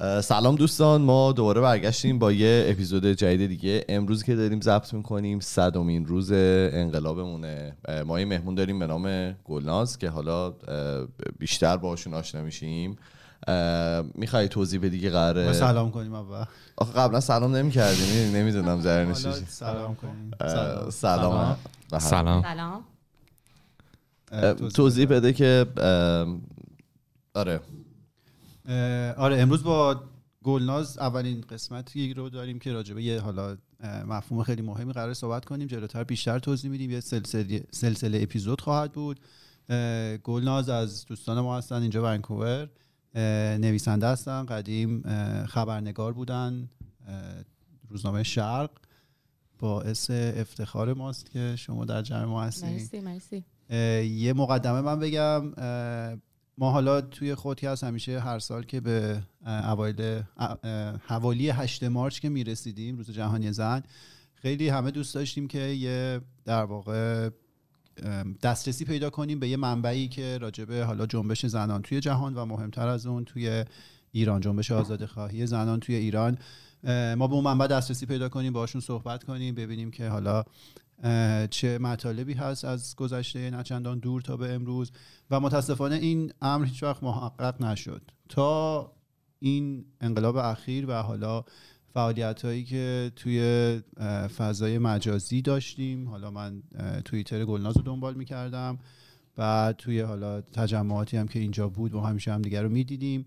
سلام دوستان ما دوباره برگشتیم با یه اپیزود جدید دیگه. امروز که داریم ضبط می‌کنیم صدومین روز انقلابمونه. ما یه مهمون داریم به نام گلناز که حالا بیشتر باشون آشنا میشیم. می‌خوای توضیح بدی که قراره؟ سلام کنیم اول آخه قبلا سلام نمی‌کردیم نمی‌دونم ذره سلام کنیم. سلام. سلام. سلام. توضیح بده که آره. آره امروز با گلناز اولین قسمتی رو داریم که راجبه یه حالا مفهوم خیلی مهمی قرار صحبت کنیم. جلوتر بیشتر توضیح میدیم. یه سلسله, سلسله اپیزود خواهد بود. گلناز از دوستان ما هستن. اینجا ونکوور. نویسنده هستن. قدیم خبرنگار بودن. روزنامه شرق. باعث افتخار ماست که شما در جمع ما هستید مرسی مرسی. یه مقدمه من بگم. ما حالا توی خودی هست همیشه هر سال که به اوایل حوالی 8 مارچ که می‌رسیدیم روز جهانی زن خیلی همه دوست داشتیم که یه در واقع دسترسی پیدا کنیم به یه منبعی که راجبه حالا جنبش زنان توی جهان و مهمتر از اون توی ایران جنبش آزادی خواهی زنان توی ایران. ما به اون منبع دسترسی پیدا کنیم باشون صحبت کنیم ببینیم که حالا چه مطالبی هست از گذشته نچندان دور تا به امروز و متاسفانه این امر هیچ وقت محقق نشد. تا این انقلاب اخیر و حالا فعالیت هایی که توی فضای مجازی داشتیم حالا من توییتر گلناز رو دنبال می‌کردم بعد توی حالا تجمعاتی هم که اینجا بود ما همیشه هم دیگر رو می‌دیدیم.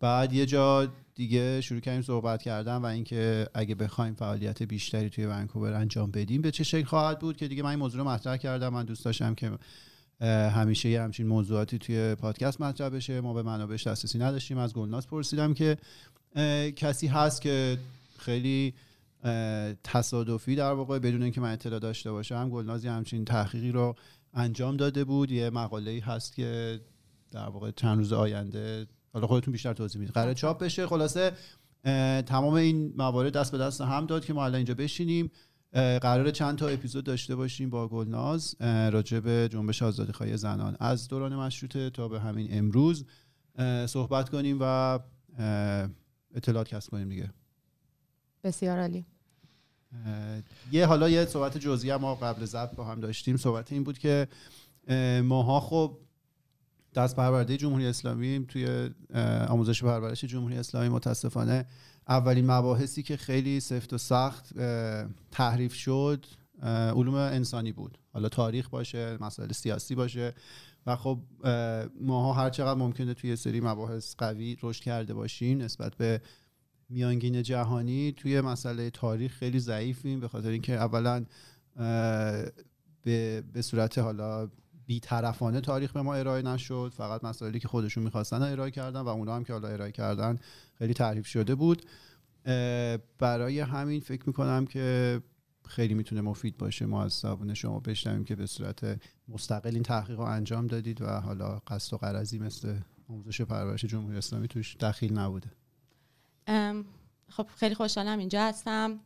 بعد یه جا دیگه شروع کردیم صحبت کردن و اینکه اگه بخوایم فعالیت بیشتری توی ونکوور انجام بدیم به چه شکل خواهد بود؟ که دیگه من این موضوع رو مطرح کردم. من دوست داشتم که همیشه یه همچین موضوعاتی توی پادکست مطرح بشه. ما به منابعش دسترسی نداشتیم. از گلناز پرسیدم که کسی هست که خیلی تصادفی در واقع بدون اینکه من اطلاع داشته باشم گلنازی همچین تحقیقی رو انجام داده بود؟ یه مقاله هست که در واقع چند روز آینده حالا خودتون بیشتر توضیح می‌دید. قرار چاپ بشه. خلاصه تمام این موارد دست به دست هم داد که ما الان اینجا بشینیم. قرار چند تا اپیزود داشته باشیم با گلناز راجع به جنبش آزادی خواهی زنان. از دوران مشروطه تا به همین امروز صحبت کنیم و اطلاعات کسب کنیم دیگه. بسیار عالی. یه حالا یه صحبت جزئی ما قبل ضبط با هم داشتیم. صحبت این بود که ماها خب دست پرورده جمهوری اسلامی توی آموزش پرورش جمهوری اسلامی متاسفانه اولین مباحثی که خیلی سفت و سخت تحریف شد علوم انسانی بود. حالا تاریخ باشه مسائل سیاسی باشه و خب ماها هر چقدر ممکنه توی سری مباحث قوی رشد کرده باشیم نسبت به میانگین جهانی توی مسئله تاریخ خیلی ضعیفیم به خاطر اینکه اولا به, به صورت حالا بیطرفانه تاریخ به ما ارائه نشد. فقط مسائلی که خودشون می‌خواستن ارائه کردن و اونا هم که حالا ارائه کردن خیلی تعریف شده بود. برای همین فکر می‌کنم که خیلی می‌تونه مفید باشه. ما از زبون شما بشنویم که به صورت مستقل این تحقیق رو انجام دادید و حالا قصد و قرضی مثل آموزش پرورش جمهوری اسلامی توش دخیل نبوده. خب خیلی خوشحالم اینجا هستم.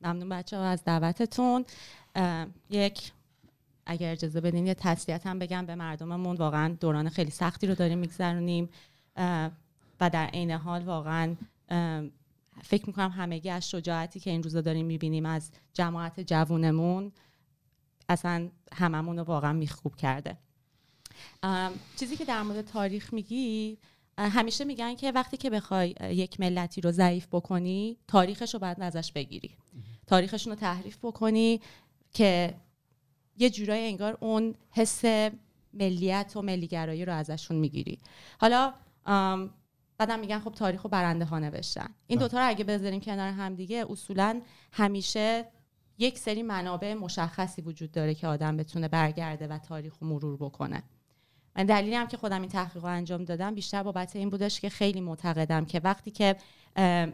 ممنون بچه ها از دعوتتون. یک اگر اجازه بدین یه تسلیت هم بگم به مردممون. واقعا دوران خیلی سختی رو داریم میگذرونیم. و در عین حال واقعا فکر می‌کنم همگی از شجاعتی که این روزا داریم می‌بینیم از جماعت جوونمون اصلا هممون رو واقعا میخوب کرده. چیزی که در مورد تاریخ میگی همیشه میگن که وقتی که بخوای یک ملتی رو ضعیف بکنی تاریخش رو باید ازش بگیری. تاریخشون رو تحریف بکنی که یه جورایی انگار اون حس ملیت و ملیگرایی رو ازشون می‌گیری. حالا بعدم میگن خب تاریخ و برنده ها نوشتن. این دوتا رو اگه بذاریم کنار هم دیگه اصولا همیشه یک سری منابع مشخصی وجود داره که آدم بتونه برگرده و تاریخ رو مرور بکنه. من دلیلی هم که خودم این تحقیق رو انجام دادم بیشتر بابت این بودش که خیلی معتقدم که وقتی که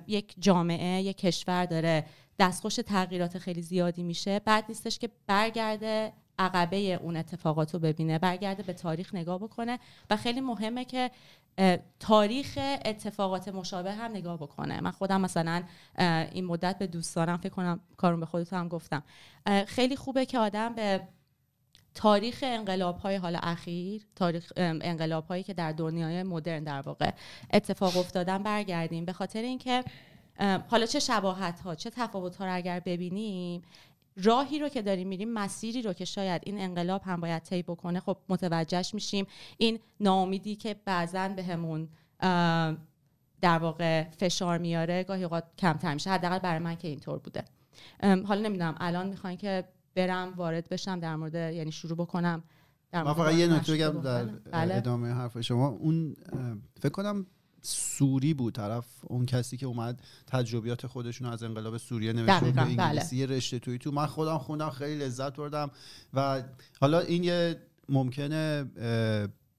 یک جامعه یک کشور داره. دستخوش تغییرات خیلی زیادی میشه. بعد نیستش که برگرده عقبه اون اتفاقات رو ببینه برگرده به تاریخ نگاه بکنه و خیلی مهمه که تاریخ اتفاقات مشابه هم نگاه بکنه. من خودم مثلا این مدت به دوستانم فکر کنم کارون به خودت هم گفتم. خیلی خوبه که آدم به تاریخ انقلاب های حال اخیر تاریخ انقلاب هایی که در دنیای مدرن در واقع اتفاق افتادن برگردیم. به خاطر اینکه حالا چه شباهت ها چه تفاوت ها رو اگر ببینیم راهی رو که داریم میریم مسیری رو که شاید این انقلاب هم باید طی بکنه خب متوجهش میشیم. این ناامیدی که بعضا بهمون در واقع فشار میاره گاهی اوقات کمتر میشه. حداقل برای من که اینطور بوده. حالا نمی‌دونم الان می‌خواین که برم وارد بشم در مورد یعنی شروع بکنم در من فقط یه نکته بگم در بله. ادامه حرف شما. اون فکر کنم سوری بود طرف اون کسی که اومد تجربیات خودشون از انقلاب سوریه نوشته به بله. انگلیسی بله. رشته توی تو. من خودم خوندم خیلی لذت بردم. و حالا این یه ممکنه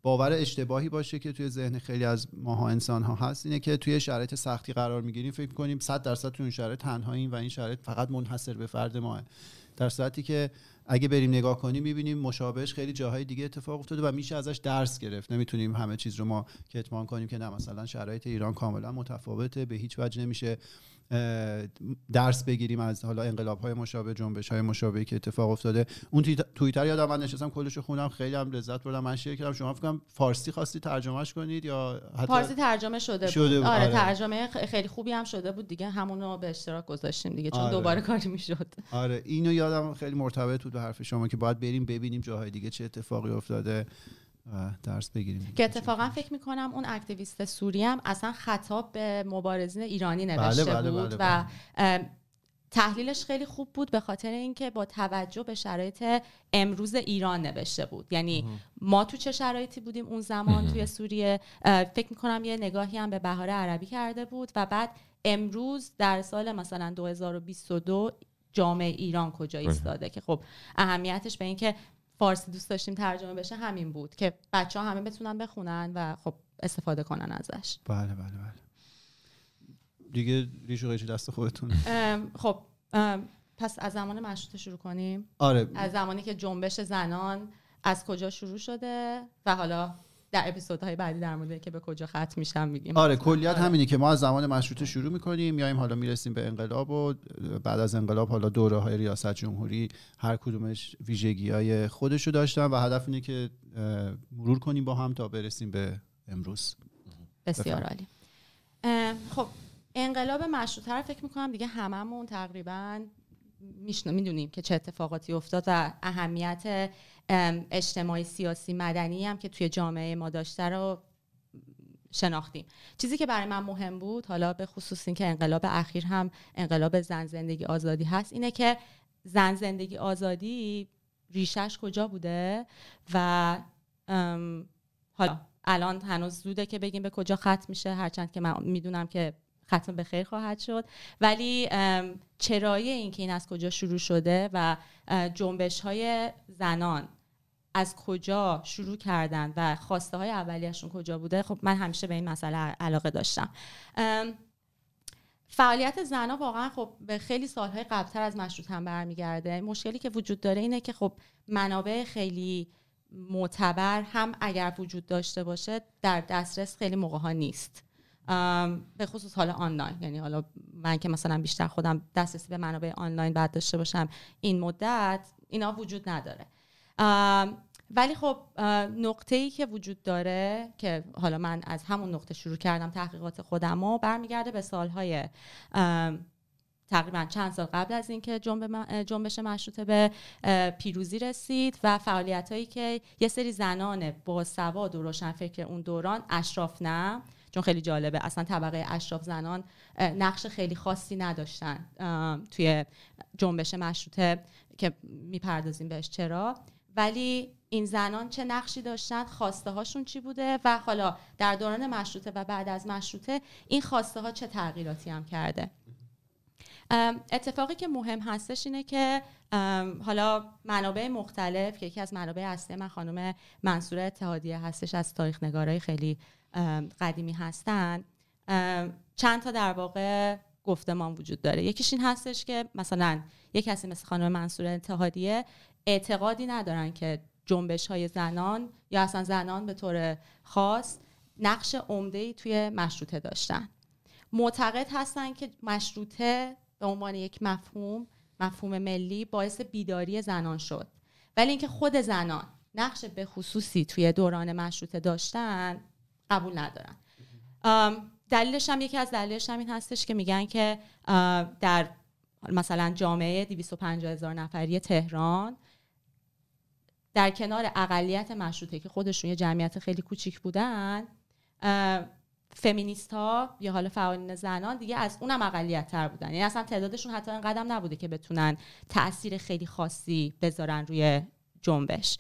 باور اشتباهی باشه که توی ذهن خیلی از ماها انسان ها هست. اینه که توی شرایط سختی قرار می‌گیریم. فکر کنیم 100 درصد توی اون شرایط تنهاییم و این شرایط فقط منحصر به فرد ماه. در صورتی که اگه بریم نگاه کنیم می‌بینیم مشابهش خیلی جاهای دیگه اتفاق افتاده و میشه ازش درس گرفت. نمی‌تونیم همه چیز رو ما کتمان کنیم که نه مثلا شرایط ایران کاملا متفاوته به هیچ وجه نمیشه درس بگیریم از حالا انقلاب های مشابه جنبش های مشابهی که اتفاق افتاده. اون توییتر یادم من نشستم کلش خوندم خیلی هم لذت بردم. من شیر کردم شما فکر فارسی خواستی ترجمهش کنید یا حتی فارسی ترجمه شده, شده بود. آره, آره, ترجمه خیلی خوبی هم شده بود دیگه. همونو به اشتراک گذاشتیم دیگه چون آره. دوباره کاری می‌شد. آره اینو یادم خیلی مرتبط بود به حرف شما که باید بریم ببینیم جاهای دیگه چه اتفاقی افتاده. درس بگیریم که اتفاقا فکر می‌کنم اون اکتیویست سوری هم اصلا خطاب به مبارزین ایرانی بله، نوشته بله بله بود بله. و تحلیلش خیلی خوب بود به خاطر اینکه با توجه به شرایط امروز ایران نوشته بود. یعنی ما تو چه شرایطی بودیم اون زمان توی سوریه؟ فکر می‌کنم یه نگاهی هم به بهار عربی کرده بود و بعد امروز در سال مثلا 2022 جامعه ایران کجا بله. ایستاده؟ که خب اهمیتش به اینکه فارسی دوست داشتیم ترجمه بشه همین بود که بچه ها همه بتونن بخونن و خب استفاده کنن ازش. بله بله بله. دیگه ریش و دست خودتون. خب پس از زمان مشروطه شروع کنیم؟ آره. از زمانی که جنبش زنان از کجا شروع شده؟ و حالا در اپیزودهای بعدی در مورد که به کجا ختم میشم میگیم. آره کلیت آره. همینه که ما از زمان مشروطه شروع می‌کنیم میایم حالا می‌رسیم به انقلاب و بعد از انقلاب حالا دوره های ریاست جمهوری هر کدومش ویژگی های خودشو داشتن و هدف اینه که مرور کنیم با هم تا برسیم به امروز. بسیار عالی. خب انقلاب مشروطه رو فکر می‌کنم دیگه هممون تقریبا می‌دونیم که چه اتفاقاتی افتاد و اهمیت اجتماعی سیاسی مدنی هم که توی جامعه ما داشته رو شناختیم. چیزی که برای من مهم بود حالا به خصوص این که انقلاب اخیر هم انقلاب زن زندگی آزادی هست اینه که زن زندگی آزادی ریشش کجا بوده و حالا الان هنوز زوده که بگیم به کجا ختم میشه. هرچند که من می‌دونم که ختم به خیر خواهد شد. ولی چرایی اینکه این از کجا شروع شده و جنبش های زنان از کجا شروع کردن و خواسته های اولیشون کجا بوده خب من همیشه به این مسئله علاقه داشتم. فعالیت زنها واقعا خب به خیلی سالهای قبلتر از مشروط هم برمیگرده. مشکلی که وجود داره اینه که خب منابع خیلی معتبر هم اگر وجود داشته باشه در دسترس خیلی موقع ها نیست. به خصوص حالا آنلاین. یعنی حالا من که مثلا بیشتر خودم دسترسی به منابع آنلاین بعد داشته باشم این مدت اینا وجود نداره. ولی خب نقطه ای که وجود داره که حالا من از همون نقطه شروع کردم تحقیقات خودم و برمیگرده به سالهای تقریبا چند سال قبل از اینکه جنبش مشروطه به پیروزی رسید و فعالیت هایی که یه سری زنان با سواد و روشنفکر اون دوران اشراف نه چون خیلی جالبه. اصلا طبقه اشراف زنان نقش خیلی خاصی نداشتن توی جنبش مشروطه که می‌پردازیم بهش چرا. ولی این زنان چه نقشی داشتن؟ خواسته هاشون چی بوده؟ و حالا در دوران مشروطه و بعد از مشروطه این خواسته ها چه تغییراتی هم کرده؟ اتفاقی که مهم هستش اینه که حالا منابع مختلف که یکی از منابع اصلی من خانم منصور اتحادیه هستش از تاریخ نگارای خیلی قدیمی هستن. چند تا در واقع گفتمان وجود داره. یکیش این هستش که مثلا یک کسی مثل خانم منصور اتحادیه اعتقادی ندارن که جنبش های زنان یا اصلا زنان به طور خاص نقش عمده ای توی مشروطه داشتن. معتقد هستن که مشروطه به عنوان یک مفهوم مفهوم ملی باعث بیداری زنان شد. ولی اینکه خود زنان نقش به خصوصی توی دوران مشروطه داشتن قبول ندارن دلیلش هم یکی از دلیلش هم این هستش که میگن که در مثلا جامعه 250 هزار نفری تهران در کنار اقلیت مشروطه که خودشون یه جمعیت خیلی کوچیک بودن فمینیست ها یا حالا فعالین زنان دیگه از اونم اقلیت تر بودن. یعنی اصلا تعدادشون حتی این قدم نبوده که بتونن تاثیر خیلی خاصی بذارن روی جنبش.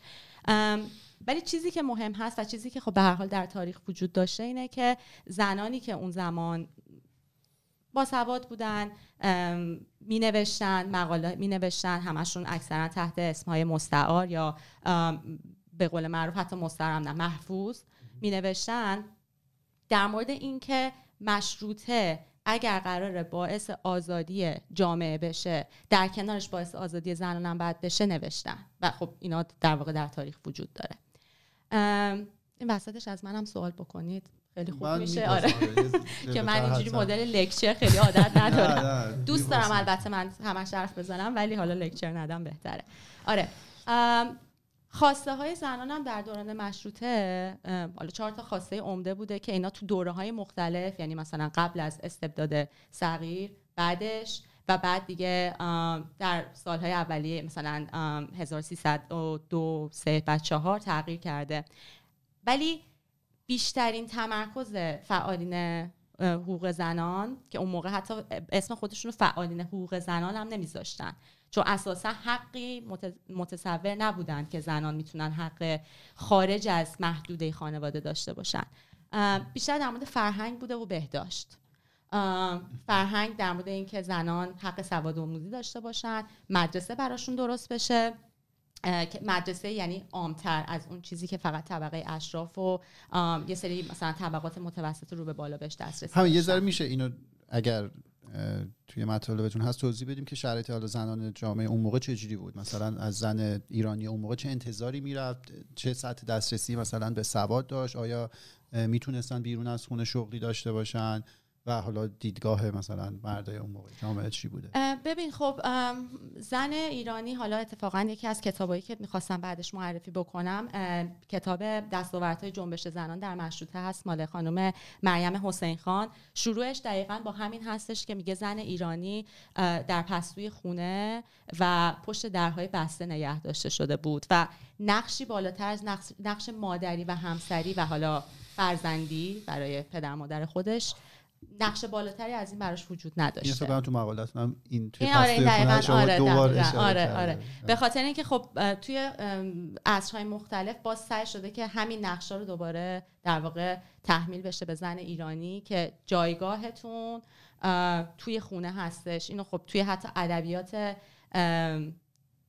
ولی چیزی که مهم هست و چیزی که خب به هر حال در تاریخ وجود داشته اینه که زنانی که اون زمان با سواد بودن می نوشتن مقاله می نوشتن همشون اکثرا تحت اسمهای مستعار یا به قول معروف حتی مستعارم نه محفوظ می نوشتن در مورد اینکه مشروطه اگر قرار باعث آزادی جامعه بشه در کنارش باعث آزادی زنانم باید بشه نوشتن. و خب اینا در واقع در تاریخ وجود داره. این وسطش از منم سوال بکنید. خیلی خوب میشه. آره. که من اینجوری مدل لکچر خیلی عادت ندارم. دوست دارم البته من همش حرف بزنم ولی حالا لکچر ندم بهتره. آره. خواسته های زنان هم در دوران مشروطه حالا چهار تا خواسته عمده بوده که اینا تو دوره های مختلف یعنی مثلا قبل از استبداد صغیر بعدش و بعد دیگه در سالهای اولیه مثلا 1302 3 و 4 تغییر کرده. ولی بیشترین تمرکز فعالین حقوق زنان که اون موقع حتی اسم خودشون رو فعالین حقوق زنان هم نمیذاشتن. چون اساسا حقی متصور نبودن که زنان می‌تونن حق خارج از محدوده خانواده داشته باشن. بیشتر در مورد فرهنگ بوده و بهداشت. فرهنگ در مورد اینکه زنان حق سواد آموزی داشته باشن مدرسه براشون درست بشه مدرسه یعنی عامتر از اون چیزی که فقط طبقه اشراف و یه سری مثلا طبقات متوسط رو به بالا بهش دسترسی همین یه ذره میشه اینو اگر توی مطالبتون هست توضیح بدیم که شرایط حالا زنان جامعه اون موقع چجوری بود؟ مثلا از زن ایرانی اون موقع چه انتظاری می‌رفت؟ چه سطح دسترسی مثلا به سواد داشت؟ آیا می‌تونستن بیرون از خونه شغلی داشته باشن؟ و حالا دیدگاه مثلا مردای اون موقع جامعه چی بوده؟ ببین خب زن ایرانی حالا اتفاقا یکی از کتابایی که می‌خواستم بعدش معرفی بکنم کتاب دستاوردهای جنبش زنان در مشروطه هست مال خانم مریم حسین خان. شروعش دقیقا با همین هستش که میگه زن ایرانی در پستوی خونه و پشت درهای بسته نگه داشته شده بود و نقشی بالاتر از نقش مادری و همسری و حالا فرزندی برای پدر مادر خودش نقش بالاتری از این براش وجود نداشته. این تو مقالاتون این توی این آره این دقیقاً. آره آره آره, آره. به خاطر اینکه خب توی عصرهای مختلف باز سعی شده که همین نقشا رو دوباره در واقع تحمیل بشه به زن ایرانی که جایگاهتون توی خونه هستش. اینو خب توی حتی ادبیات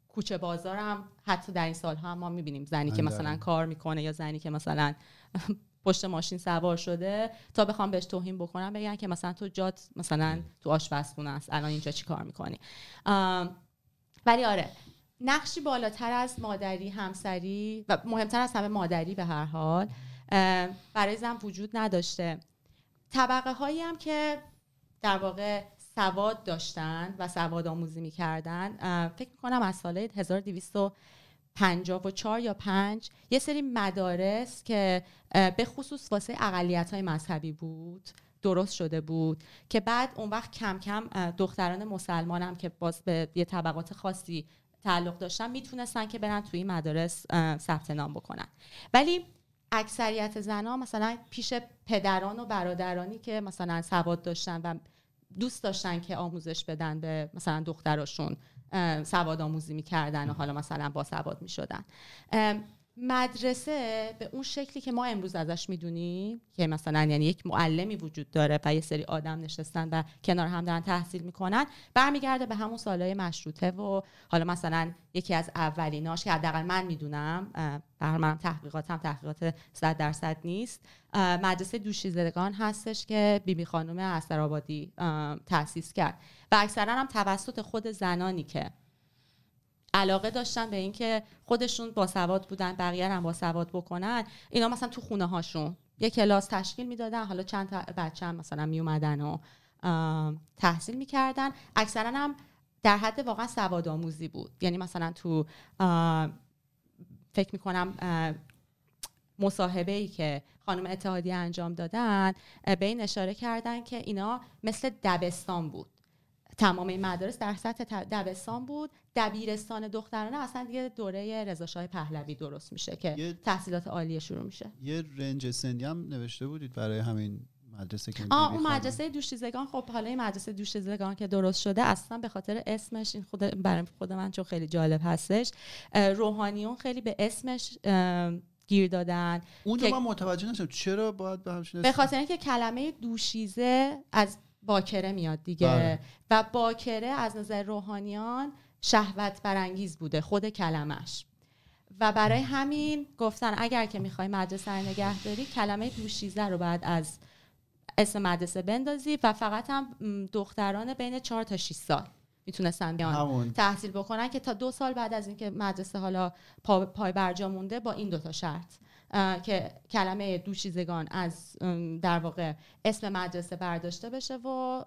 کوچه بازار هم حتی در این سالها هم ما می‌بینیم زنی که مثلا کار می‌کنه یا زنی که مثلا پشت ماشین سوار شده تا بخوام بهش توهین بکنم بگن که مثلا تو جات مثلا تو آشپزخونه است الان اینجا چی کار می‌کنی؟ ولی آره نقشی بالاتر از مادری همسری و مهمتر از همه مادری به هر حال برای زن وجود نداشته. طبقه هایی هم که در واقع سواد داشتن و سواد آموزی می‌کردن فکر می‌کنم از سال 1200 54 یا 5 یه سری مدارس که به خصوص واسه اقلیت های مذهبی بود درست شده بود که بعد اون وقت کم کم دختران مسلمان هم که باز به یه طبقات خاصی تعلق داشتن می‌تونستن که برن توی مدارس ثبت نام بکنن. ولی اکثریت زنها مثلا پیش پدران و برادرانی که مثلا سواد داشتن و دوست داشتن که آموزش بدن به مثلا دختراشون سواد آموزی می‌کردن و حالا مثلا با سواد می‌شدن. مدرسه به اون شکلی که ما امروز ازش می‌دونیم که مثلا یعنی یک معلمی وجود داره و یه سری آدم نشستن و کنار هم دارن تحصیل می‌کنن برمیگرده به همون سالهای مشروطه و حالا مثلا یکی از اولیناش که حداقل من می‌دونم بر من تحقیقاتم تحقیقات صد درصد نیست مدرسه دوشیزدگان هستش که بیبی بی خانم اسرآبادی تاسیس کرد. و اکثرا هم توسط خود زنانی که علاقه داشتن به اینکه خودشون با سواد بودن بقیه هم با سواد بکنن اینا مثلا تو خونه هاشون یه کلاس تشکیل می‌دادن حالا چند بچه هم مثلا می اومدن و تحصیل می‌کردن. اکثرا هم در حد واقعا سواد آموزی بود. یعنی مثلا تو فکر می‌کنم مصاحبه ای که خانم اتحادیه انجام دادن به این اشاره کردن که اینا مثل دبستان بود. تمام این مدارس در سطح دبستان بود. دبیرستان دخترانه اصلا دیگه دوره رضا شاه پهلوی درست میشه که تحصیلات عالیه شروع میشه. یه رنج سنی هم نوشته بودید برای همین مدرسه که آه اون مدرسه دوشیزگان خب حالا این مدرسه دوشیزگان که درست شده اصلا به خاطر اسمش این خود برای خود من چون خیلی جالب هستش روحانیون خیلی به اسمش گیر دادن. اون رو من متوجه نشدم. چرا باید به همچین به خاطر اینکه کلمه دوشیزه از باکره میاد دیگه. بله. و باکره از نظر روحانیان شهوت برانگیز بوده خود کلمش و برای همین گفتن اگر که می‌خوای مدرسه رو نگه کلمه دوشیزه رو بعد از اسم مدرسه بندازی و فقط هم دختران بین 4 تا 6 سال می‌تونستن بیان تحصیل بکنن که تا دو سال بعد از اینکه مدرسه حالا پای برجا مونده با این دوتا شرط. که کلمه دوشیزگان از در واقع اسم مدرسه برداشته بشه و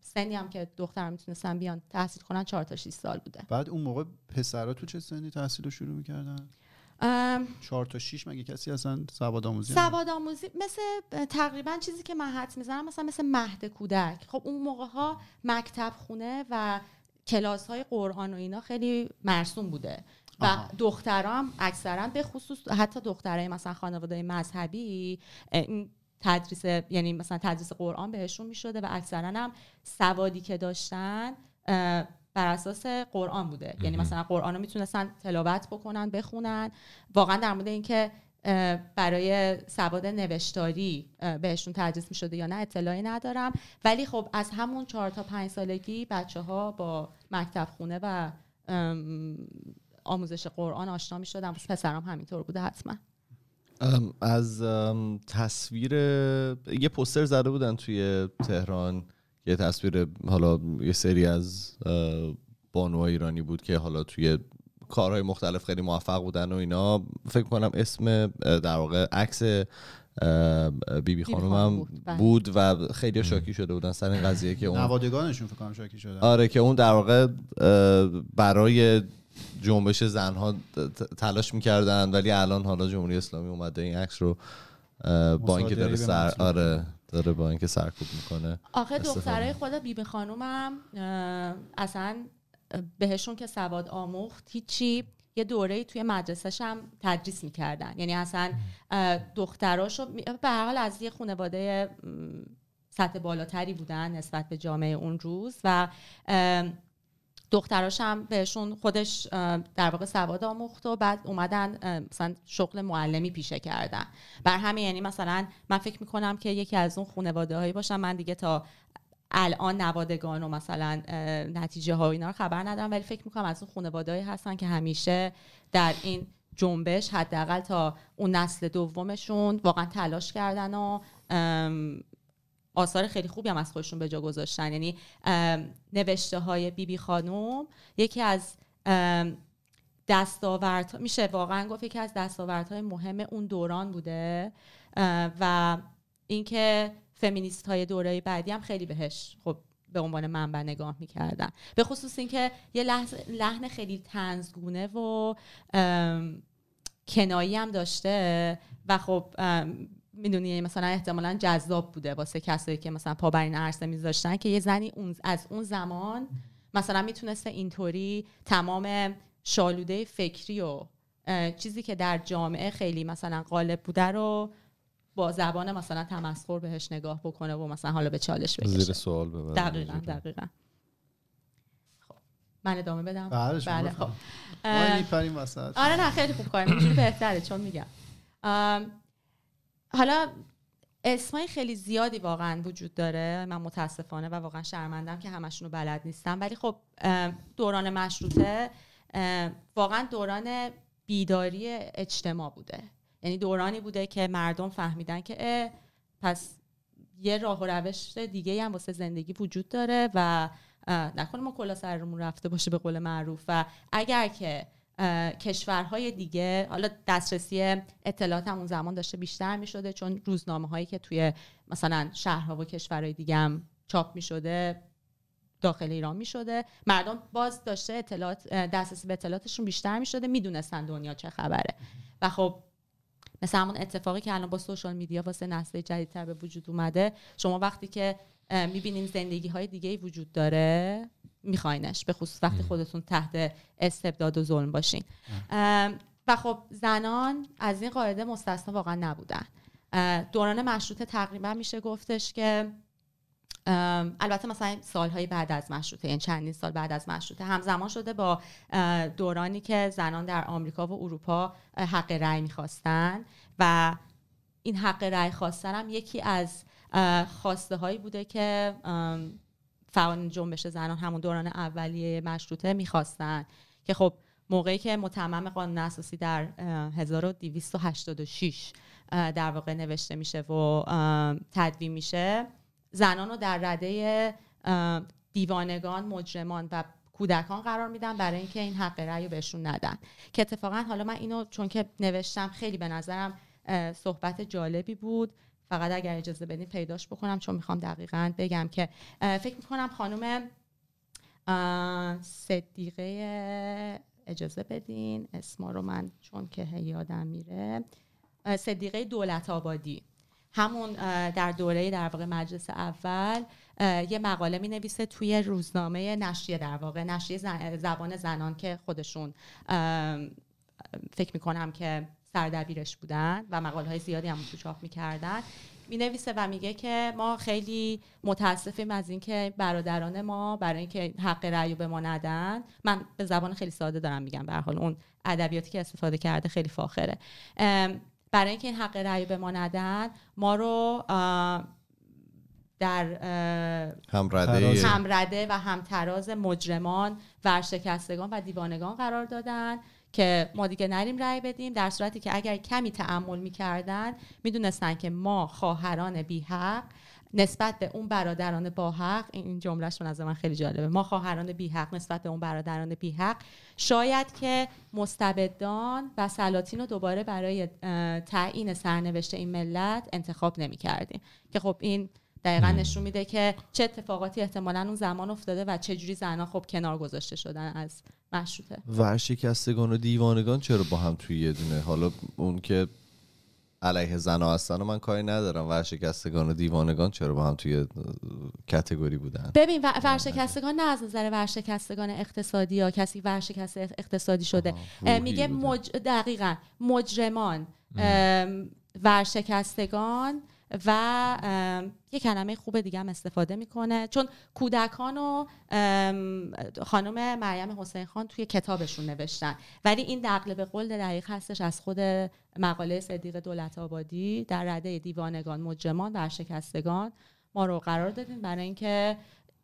سنی هم که دختر می‌تونستن بیان تحصیل کنن 4 تا 6 سال بوده. بعد اون موقع پسرا تو چه سنی تحصیل رو شروع می‌کردن؟ چهار تا شیش مگه کسی اصلا سواد آموزی سواد آموزی مثل تقریبا چیزی که من حد می‌زنم مثلا مثل مهد کودک. خب اون موقع ها مکتب خونه و کلاس های قرآن و اینا خیلی مرسوم بوده. و دخترام اکثرا به خصوص حتی دخترای مثلا خانواده مذهبی تدریس یعنی مثلا تدریس قرآن بهشون می‌شده و اکثرا هم سوادی که داشتن بر اساس قرآن بوده. یعنی مثلا قرآن رو می‌تونستن تلاوت بکنن بخونن. واقعا در مورد اینکه برای سواد نوشتاری بهشون تدریس می شده یا نه اطلاعی ندارم. ولی خب از همون چهار تا پنج سالگی بچه ها با مکتب خونه و آموزش قرآن آشنا می شدم پسرم همینطور بوده حتما. از تصویر یه پوستر زده بودن توی تهران. یه تصویر حالا یه سری از بانوهای ایرانی بود که حالا توی کارهای مختلف خیلی موفق بودن و اینا. فکر کنم اسم در واقع عکس بیبی بی خانم هم بله. بود, و خیلی شاکی شده بودن. سر این قضیه که اون نوادگانشون فکر کنم شاکی شدن آره که اون در واقع برای جنبش زنها تلاش می‌کردن ولی الان حالا جمهوری اسلامی اومده این عکس رو با اینکه داره سر آره داره با اینکه سرکوب می‌کنه. آخه دخترای خود بیبی خانومم اصلا بهشون که سواد آموخت هیچی یه دوره توی مدرسهش هم تدریس می‌کردن. یعنی اصلا دختراشو به هر حال از یه خانواده سطح بالاتری بودن نسبت به جامعه اون روز و دختراش هم بهشون خودش در واقع سواد آموخت و بعد اومدن مثلا شغل معلمی پیشه کردن. بر همین یعنی مثلا من فکر می‌کنم که یکی از اون خانواده هایی باشم من دیگه تا الان نوادگان و مثلا نتیجه ها اینا رو خبر ندارم. ولی فکر می‌کنم از اون خانواده هستن که همیشه در این جنبش حداقل تا اون نسل دومشون واقعا تلاش کردن و آثار خیلی خوبی هم از خودشون به جا گذاشتن. یعنی نوشته های بیبی بی خانوم یکی از دستاورد میشه واقعا گفت یکی از دستاوردهای مهم اون دوران بوده. و اینکه فمینیست های دوره بعدی هم خیلی بهش خب به عنوان منبع نگاه می‌کردن. به خصوص اینکه یه لحن خیلی تنزگونه و کنایی هم داشته. و خب می‌دونی مثلا احتمالا جذاب بوده واسه کسایی که مثلا پا بر این عرصه میذاشتن که یه زنی اون از اون زمان مثلا می‌تونسته اینطوری تمام شالوده فکری و چیزی که در جامعه خیلی مثلا غالب بوده رو با زبان مثلا تمسخر بهش نگاه بکنه و مثلا حالا به چالش بکشه. زیر سوال ببره. دقیقا دقیقا. خب من ادامه بدم؟ بله, بله خب. آره نه خیلی خوب کاریم بهتره چون میگم. حالا اسمای خیلی زیادی واقعا وجود داره. من متاسفانه و واقعا شرمندم که همشون رو بلد نیستم. ولی خب دوران مشروطه واقعا دوران بیداری اجتماع بوده. یعنی دورانی بوده که مردم فهمیدن که پس یه راه و روش دیگه هم واسه زندگی وجود داره و نکنه ما کلا سرمون رفته باشه به قول معروف. و اگر که کشورهای دیگه حالا دسترسی اطلاعات هم اون زمان داشته بیشتر می شده چون روزنامه هایی که توی مثلا شهرها و کشورهای دیگه هم چاپ می شده داخل ایران می شده مردم باز داشته اطلاعات دسترسی به اطلاعاتشون بیشتر می شده می‌دونستن دنیا چه خبره. و خب مثل همون اتفاقی که الان با سوشال میدیا واسه نسل جدیدتر به وجود اومده شما وقتی که می‌بینین زندگی های دیگه وجود داره میخواینش. به خصوص وقتی خودتون تحت استبداد و ظلم باشین. و خب زنان از این قاعده مستثنا واقعا نبودن. دوران مشروطه تقریبا میشه گفتش که البته مثلا سالهای بعد از مشروطه یعنی چندین سال بعد از مشروطه همزمان شده با دورانی که زنان در آمریکا و اروپا حق رأی می‌خواستن و این حق رأی خواستن هم یکی از خواسته هایی بوده که فعالان جنبش زنان همون دوران اولیه مشروطه می‌خواستن که خب موقعی که متمم قانون اساسی در 1286 در واقع نوشته میشه و تدوین میشه زنان رو در رده دیوانگان مجرمان و کودکان قرار میدن برای اینکه این حق رأی رو بهشون ندن. که اتفاقا حالا من اینو چون که نوشتم خیلی به نظرم صحبت جالبی بود. فقط اگر اجازه بدین پیداش بکنم چون می‌خوام دقیقا بگم که فکر می‌کنم خانم صدیقه اجازه بدین. اسما رو من چون که یادم میره. صدیقه دولت آبادی. همون در دوره در واقع مجلس اول یه مقاله می نویسه توی روزنامه نشریه در واقع نشریه زبان زنان که خودشون فکر می کنم که سردبیرش بودن و مقاله های زیادی هم تو چاپ می‌کردن. می نویسه و میگه که ما خیلی متاسفیم از اینکه برادران ما برای اینکه حق رأی به ما ندن. من به زبان خیلی ساده دارم میگم به حال اون ادبیاتی که استفاده کرده خیلی فاخره. برای اینکه این حق رأی به ما ندن ما رو در همرده همرده و همتراز مجرمان ورشکستگان و دیوانگان قرار دادن که ما دیگه نریم رأی بدیم در صورتی که اگر کمی تعمل می‌کردن می‌دونستن که ما خواهران بی حق نسبت به اون برادران با حق این جملهشون از من خیلی جالبه. ما خواهران بی حق نسبت به اون برادران بی حق. شاید که مستبدان و سلاطین رو دوباره برای تعیین سرنوشت این ملت انتخاب نمی کردیم که خب این دقیقا نشون میده که چه اتفاقاتی احتمالا اون زمان افتاده و چه جوری زنها خب کنار گذاشته شدن از مشروطه ورشکستگان و دیوانگان چرا با هم توی یه دونه؟ حالا اون که علیه زن هستن و من کاری ندارم. ورشکستگان و دیوانگان چرا با هم توی کتگوری بودن؟ ببین ورشکستگان نه از نظر ورشکستگان اقتصادی یا کسی ورشکست اقتصادی شده. میگه مج... دقیقا مجرمان ورشکستگان و یه کلمه خوب دیگه هم استفاده می‌کنه. چون کودکان و خانم مریم حسین خان توی کتابشون نوشتن. ولی این دقل به قول دقیق هستش از خود مقاله صدیق دولت آبادی در رده دیوانگان مجرمان ورشکستگان ما رو قرار دادیم برای اینکه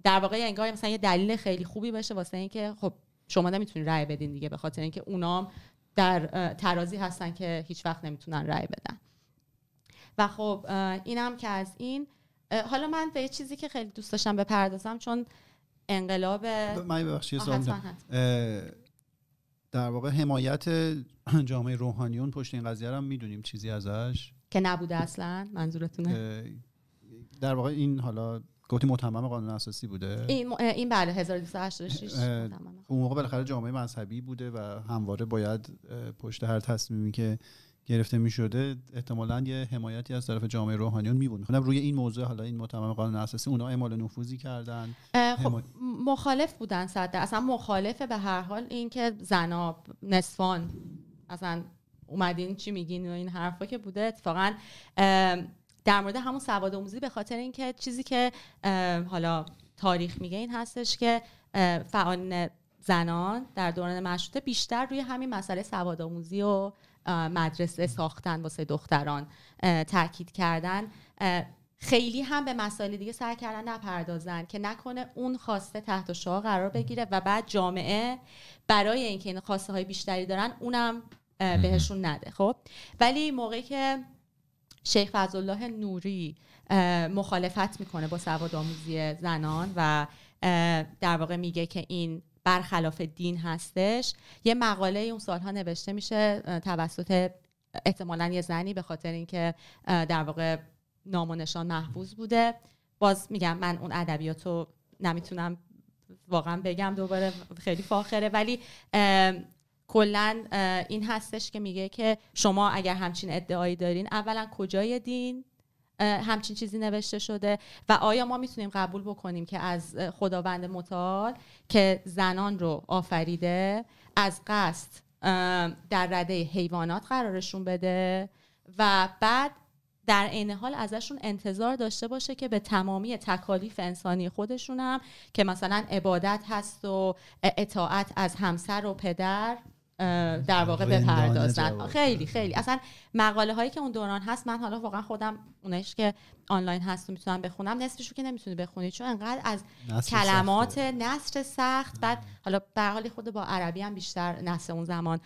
در واقع انگار مثلا یه دلیل خیلی خوبی باشه واسه اینکه خب شما نمی‌تونید رأی بدین دیگه به خاطر اینکه اونام در ترازی هستن که هیچ وقت نمی‌تونن رأی بدن. و خب اینم که از این حالا من به یه چیزی که خیلی دوست داشتم بپردازم چون انقلاب من ببخشید در واقع حمایت جامعه روحانیون پشت این قضیه رو می‌دونیم چیزی ازش؟ که نبوده اصلا منظورتونه؟ در واقع این حالا گفتی متمم قانون اساسی بوده؟ این این بله 1286 اون موقع بالاخره جامعه مذهبی بوده و همواره باید پشت هر تصمیمی که گرفته می شده احتمالا یه حمایتی از طرف جامعه روحانیون می بود می‌خوام روی این موضوع حالا این متمم قانون اساسی اونا اعمال نفوذی کردن خب مخالف بودن صد اصلا مخالف به هر حال این که زنا نصفان اصلا اومدین چی میگین و این حرفا که بوده اتفاقا در مورد همون سواد آموزی به خاطر اینکه چیزی که حالا تاریخ میگه این هستش که فعالین زنان در دوران مشروطه بیشتر روی همین مسئله سواد آموزی و مدرسه ساختن واسه دختران تاکید کردن. خیلی هم به مسائل دیگه سعی کردن نپردازن که نکنه اون خواسته تحت شعا قرار بگیره و بعد جامعه برای اینکه این خواسته های بیشتری دارن اونم بهشون نده خب؟ ولی موقعی که شیخ فضلالله نوری مخالفت می‌کنه با سواد آموزی زنان و در واقع میگه که این برخلاف دین هستش. یه مقاله اون سالها نوشته میشه توسط احتمالا یه زنی به خاطر اینکه در واقع نام و نشان محفوظ بوده. باز میگم من اون ادبیات رو نمی‌تونم واقعا بگم دوباره خیلی فاخره. ولی کلا این هستش که میگه که شما اگر همچین ادعایی دارین اولا کجای دین؟ همچین چیزی نوشته شده و آیا ما می‌تونیم قبول بکنیم که از خداوند متعال که زنان رو آفریده از قصد در رده حیوانات قرارشون بده و بعد در عین حال ازشون انتظار داشته باشه که به تمامی تکالیف انسانی خودشون هم که مثلا عبادت هست و اطاعت از همسر و پدر در واقع بپردازن. خیلی خیلی. اصلا مقاله هایی که اون دوران هست من حالا واقعا خودم اونش که آنلاین هست و می‌تونم بخونم. نصفشو که نمی‌تونی بخونی چون انقدر از کلمات نصر سخت. بعد حالا به حالی خود با عربی هم بیشتر نصر اون زمان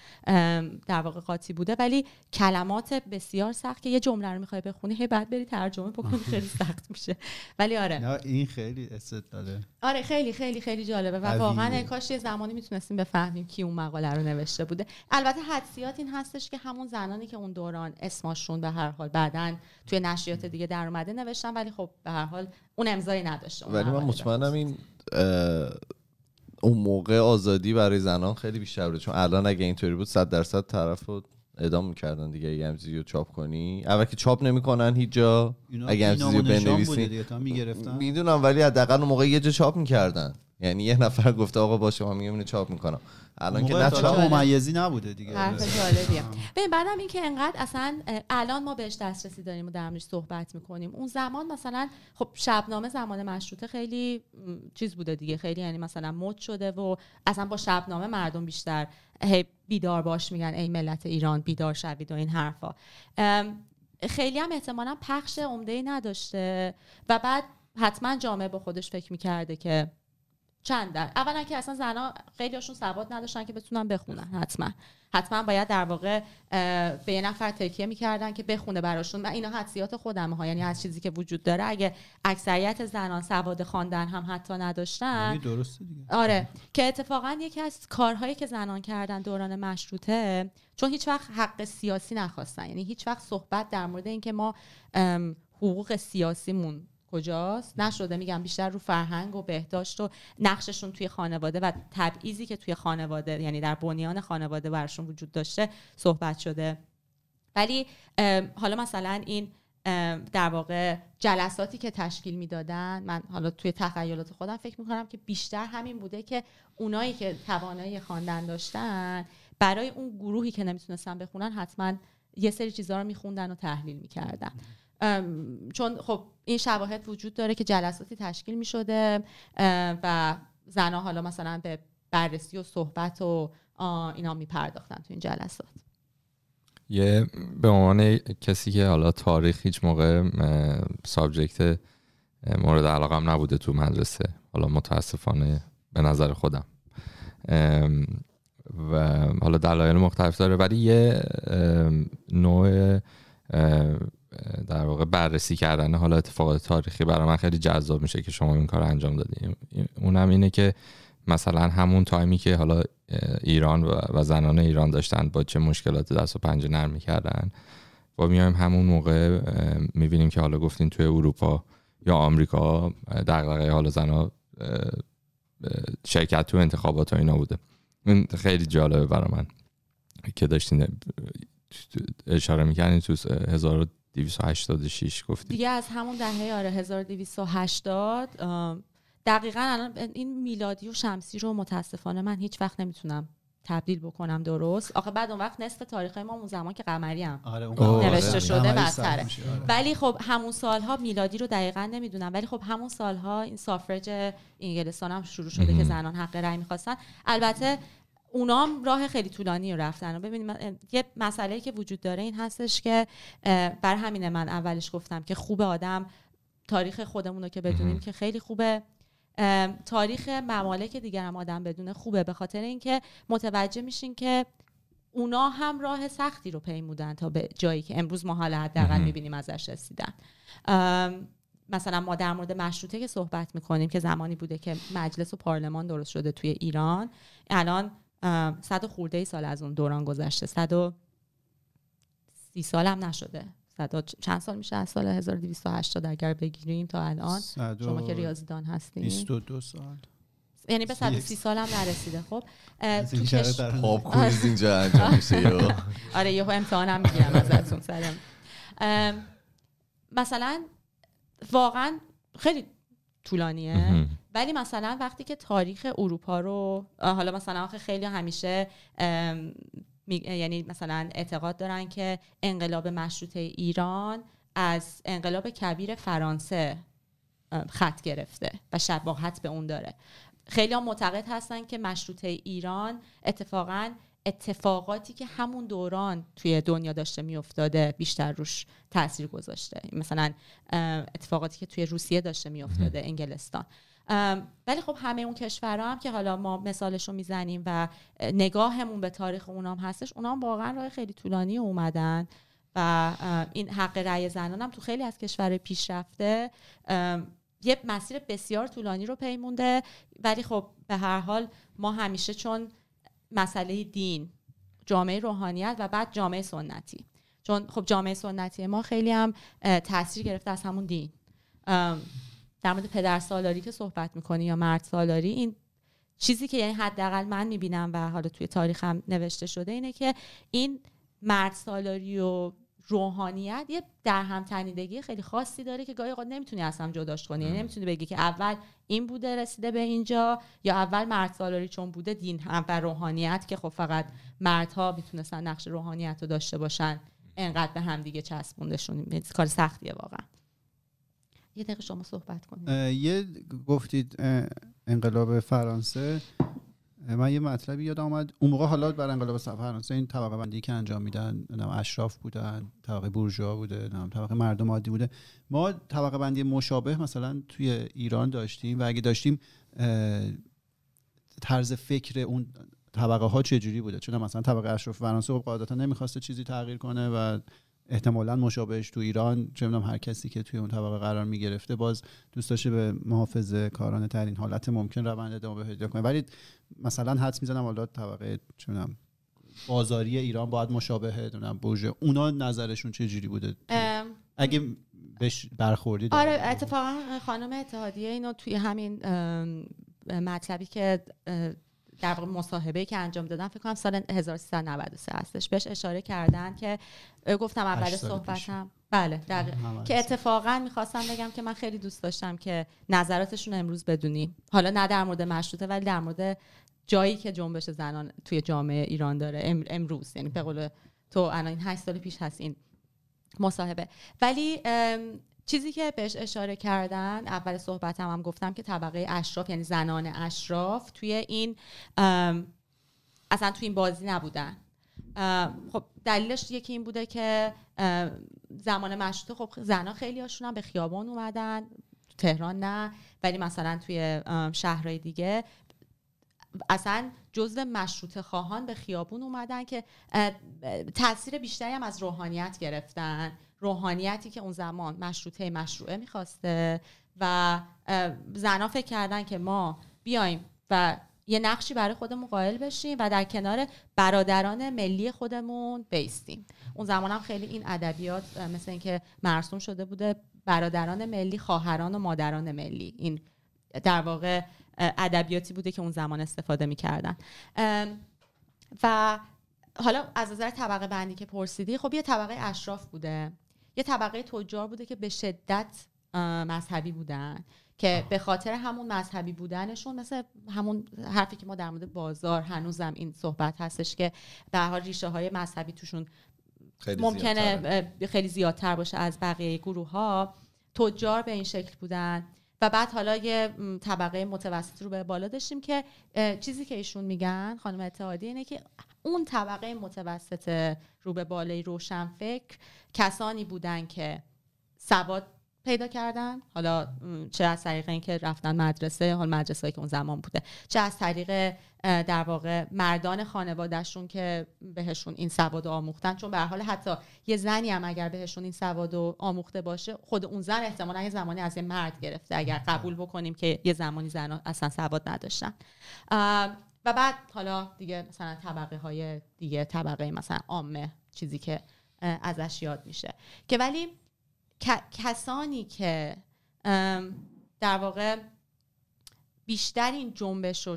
در واقع قاطی بوده. ولی کلمات بسیار سخت که یه جمله رو می‌خوای بخونی هی بعد بری ترجمه بکنی خیلی سخت میشه. ولی آره. این خیلی استدلاله آره خیلی خیلی خیلی جالبه و واقعا کاش یه زمانی می‌تونستیم بفهمیم کی اون مقاله رو نوشته بوده. البته حدسیات این هستش که همون زنانی که اون دوران اسمشون به هر حال بعدا توی نشریات دیگه در اومده نوشتن ولی خب به هر حال اون امضایی نداشته ولی من مطمئنم این اون موقع آزادی برای زنان خیلی بیشتر بوده چون الان اگه اینطوری بود صد درصد طرف رو اعدام می‌کردن دیگه. اگه همچیزی رو چاپ کنی اول که چاپ نمی‌کنن هیچ جا. اگه همچیزی رو بنویسی. می‌دونم ولی حداقل اون موقع یه جا چاپ می‌کردن. یعنی یه نفر گفته آقا باشه من میگم اینو چاپ می‌کنم. الان که نه چاپ. ممیزی نبوده دیگه. حرف جالبیه. ببین بعدم این که انقدر اصلا الان ما بهش دسترسی داریم و در صحبت می‌کنیم. اون زمان مثلا خب شبنامه زمان مشروطه خیلی چیز بوده دیگه. خیلی یعنی مثلا مد شده و اصلا با شبنامه مردم بیشتر هی بیدار باش میگن ای ملت ایران بیدار شوید و این حرفا. خیلی هم احتمالا پخش عمده ای نداشته. و بعد حتما جامعه با خودش فکر می‌کرده که چند در اولا که اصلا زنا خیلیشون سواد نداشتن که بتونن بخونن حتما. حتما باید در واقع به یه نفر تکیه می‌کردن که بخونه براشون. من اینا حدسیات خودم ها یعنی از چیزی که وجود داره. اگه اکثریت زنان سواد خواندن هم حتی نداشتن. یعنی درسته دیگه. آره. که اتفاقا یکی از کارهایی که زنان کردن دوران مشروطه چون هیچ وقت حق سیاسی نخواستن. یعنی هیچ وقت صحبت در مورد اینکه ما حقوق سیاسیمون کجاست؟ نشده میگم بیشتر رو فرهنگ و بهداشت و نقششون توی خانواده و تبعیضی که توی خانواده یعنی در بنیان خانواده برشون وجود داشته صحبت شده. ولی حالا مثلا این در واقع جلساتی که تشکیل می‌دادن من حالا توی تخیلات خودم فکر می‌کنم که بیشتر همین بوده که اونایی که توانایی خواندن داشتن برای اون گروهی که نمی‌تونستن بخونن حتما یه سری چیزها رو میخوندن و تحلیل می‌کردن. چون خب این شواهد وجود داره که جلساتی تشکیل می شده و زنها حالا مثلا به بررسی و صحبت و اینا می پرداختن تو این جلسات. یه به عنوان کسی که حالا تاریخ هیچ موقع سابجکت مورد علاقم نبوده تو مدرسه. حالا متاسفانه به نظر خودم. و حالا دلایل مختلف داره ولی یه نوع در واقع بررسی کردن حالا اتفاقات تاریخی برای من خیلی جذاب میشه که شما این کار انجام دادیم اونم اینه که مثلا همون تایمی که حالا ایران و زنان ایران داشتن با چه مشکلات دست و پنجه نرم می‌کردن و میایم همون موقع می‌بینیم که حالا گفتین توی اروپا یا آمریکا دغدغه حالا زنها شرکت تو انتخابات و اینا بوده. این خیلی جالبه برای من که داشتین اشاره می‌کنین تو 1286 گفتی. دیگه از همون دهه آره 1280 دقیقا الان این میلادی و شمسی رو متاسفانه من هیچ وقت نمی‌تونم تبدیل بکنم درست. آخه بعد اون وقت نصف تاریخ ما اون زمان که قمری هم آره نوشته آره. شده بدتره آره. ولی خب همون سالها میلادی رو دقیقا نمی‌دونم. ولی خب همون سالها این سافرج انگلستان هم شروع شده که زنان حق رأی می‌خواستن. البته اونام راه خیلی طولانی رو رفتن. و ببینید یه مسئله که وجود داره این هستش که بر همین من اولش گفتم که خوب آدم تاریخ خودمون رو که بدونیم که خیلی خوبه. تاریخ ممالک دیگر هم آدم بدونه خوبه به خاطر اینکه متوجه میشین که اونا هم راه سختی رو پیمودن تا به جایی که امروز ما حالا حداقل می‌بینیم ازش رسیدن. مثلا ما در مورد مشروطه که صحبت می‌کنیم که زمانی بوده که مجلس و پارلمان درست شده توی ایران الان صد خورده ای سال از اون دوران گذشته. صد و سی سال هم نشده. صد چند سال میشه؟ از سال 1280 اگر بگیریم تا الان. شما که ریاضیدان هستین. 22 سال. یعنی به سی 130 سالم نرسیده. خب تو کش- کویز اینجا انجام میشه. آره یهو امتحانم می‌گیرم ازتون سرم ام، مثلا واقعا خیلی طولانیه. ولی مثلا وقتی که تاریخ اروپا رو حالا مثلا آخه خیلی همیشه یعنی مثلا اعتقاد دارن که انقلاب مشروطه ایران از انقلاب کبیر فرانسه خط گرفته و شباهت به اون داره. خیلی هم معتقد هستن که مشروطه ایران اتفاقا اتفاقاتی که همون دوران توی دنیا داشته میافتاده بیشتر روش تاثیر گذاشته. مثلا اتفاقاتی که توی روسیه داشته میافتاده انگلستان. ولی خب همه اون کشورها هم که حالا ما مثالش رو می‌زنیم و اه، نگاهمون به تاریخ اونام هستش اونام واقعا راه خیلی طولانی اومدن و این حق رأی زنان هم تو خیلی از کشور پیشرفته. یه مسیر بسیار طولانی رو پیمونده ولی خب به هر حال ما همیشه چون مسئله دین جامعه روحانیت و بعد جامعه سنتی. چون خب جامعه سنتی ما خیلی هم تاثیر گرفته از همون دین. در مورد پدر سالاری که صحبت می‌کنی یا مرد سالاری این چیزی که یعنی حداقل من می‌بینم و حالا توی تاریخم نوشته شده اینه که این مرد سالاری و روحانیت یه در هم تنیدگی خیلی خاصی داره که گاهی اوقات نمی‌تونی از هم جداش کنی. یعنی نمی‌تونی بگی که اول این بوده رسیده به اینجا یا اول مرد سالاری چون بوده دین هم و روحانیت که خب فقط مردها می‌تونستن نقش روحانیت رو داشته باشن. انقدر به هم دیگه چسبوندشون کار سختیه واقعا. یه دقیقه شما صحبت کنید. یه گفتید انقلاب فرانسه. من یه مطلبی یادم آمد اون موقع حالا بر انقلاب فرانسه این طبقه بندی که انجام میدن نمی‌دونم اشراف بودن طبقه بورژوا بوده نمی‌دونم طبقه مردم عادی بوده. ما طبقه بندی مشابه مثلا توی ایران داشتیم و اگه داشتیم طرز فکر اون طبقه ها چجوری بوده؟ چون مثلا طبقه اشراف فرانسه خب قاعدتا نمی‌خواسته چیزی تغییر کنه و احتمالا مشابهش تو ایران چه می‌دونم هر کسی که توی اون طبقه قرار می‌گرفته باز دوست داشته به محافظه کارانه ترین حالت ممکن روند ادامه پیدا کنه. ولی مثلا حدس می‌زنم حالا طبقه چه می‌دونم بازاری ایران باید مشابه نمی‌دونم بورژوا اونا نظرشون چه جوری بوده؟ اگه بهش برخوردید آره اتفاقا خانم اتحادیه اینو توی همین مطلبی که در واقع مصاحبه که انجام دادن فکر کنم سال 1393 هستش. بهش اشاره کردن که گفتم اول. صحبتم. بله دقیق. که اتفاقا می‌خواستم بگم که من خیلی دوست داشتم که نظراتشون رو امروز بدونیم حالا نه در مورد مشروطه ولی در مورد جایی که جنبش زنان توی جامعه ایران داره. ام- امروز. یعنی به قول تو الان این 8 سال پیش هست این مصاحبه. ولی چیزی که بهش اشاره کردن اول صحبتم هم گفتم که طبقه اشراف یعنی زنان اشراف توی این اصلا توی این بازی نبودن. خب دلیلش یکی این بوده که زمان مشروطه خب زنها خیلی هاشون هم به خیابان اومدن تهران نه ولی مثلا توی شهرهای دیگه اصلا جزو مشروط خواهان به خیابون اومدن که تاثیر بیشتری هم از روحانیت گرفتن. روحانیتی که اون زمان مشروطه مشروعه می‌خواسته و اه، زنها فکر کردن که ما بیایم و یه نقشی برای خودمون قائل بشیم و در کنار برادران ملی خودمون بیستیم. اون زمان هم خیلی این ادبیات مثل اینکه مرسوم شده بوده برادران ملی خواهران و مادران ملی. این در واقع ادبیاتی بوده که اون زمان استفاده می‌کردن. و حالا از نظر طبقه بندی که پرسیدی خب یه طبقه اشراف بوده. یه طبقه تجار بوده که به شدت مذهبی بودن. که به خاطر همون مذهبی بودنشون مثل همون حرفی که ما در مورد بازار هنوزم این صحبت هستش که به حال ریشه های مذهبی توشون خیلی ممکنه زیادتره. خیلی زیادتر باشه از بقیه گروه ها تجار به این شکل بودن. و بعد حالا یه طبقه متوسط رو به بالا داشتیم که چیزی که ایشون میگن خانم اتحادی اینه که اون طبقه متوسط رو به بالای روشنفکر کسانی بودن که سواد پیدا کردن؟ حالا چه از طریق اینکه رفتن مدرسه حال مدرسه که اون زمان بوده چه از طریق در واقع مردان خانوادهشون که بهشون این سواد آموختن؟ چون به حال حتی یه زنی هم اگر بهشون این سواد آموخته باشه خود اون زن احتمالا یه زمانی از یه مرد گرفته اگر قبول بکنیم که یه زمانی زن اصلا سواد نداشتن. و بعد حالا دیگه مثلا طبقه های دیگه طبقه مثلا عامه چیزی که ازش یاد میشه. که ولی کسانی که در واقع بیشتر این جنبش رو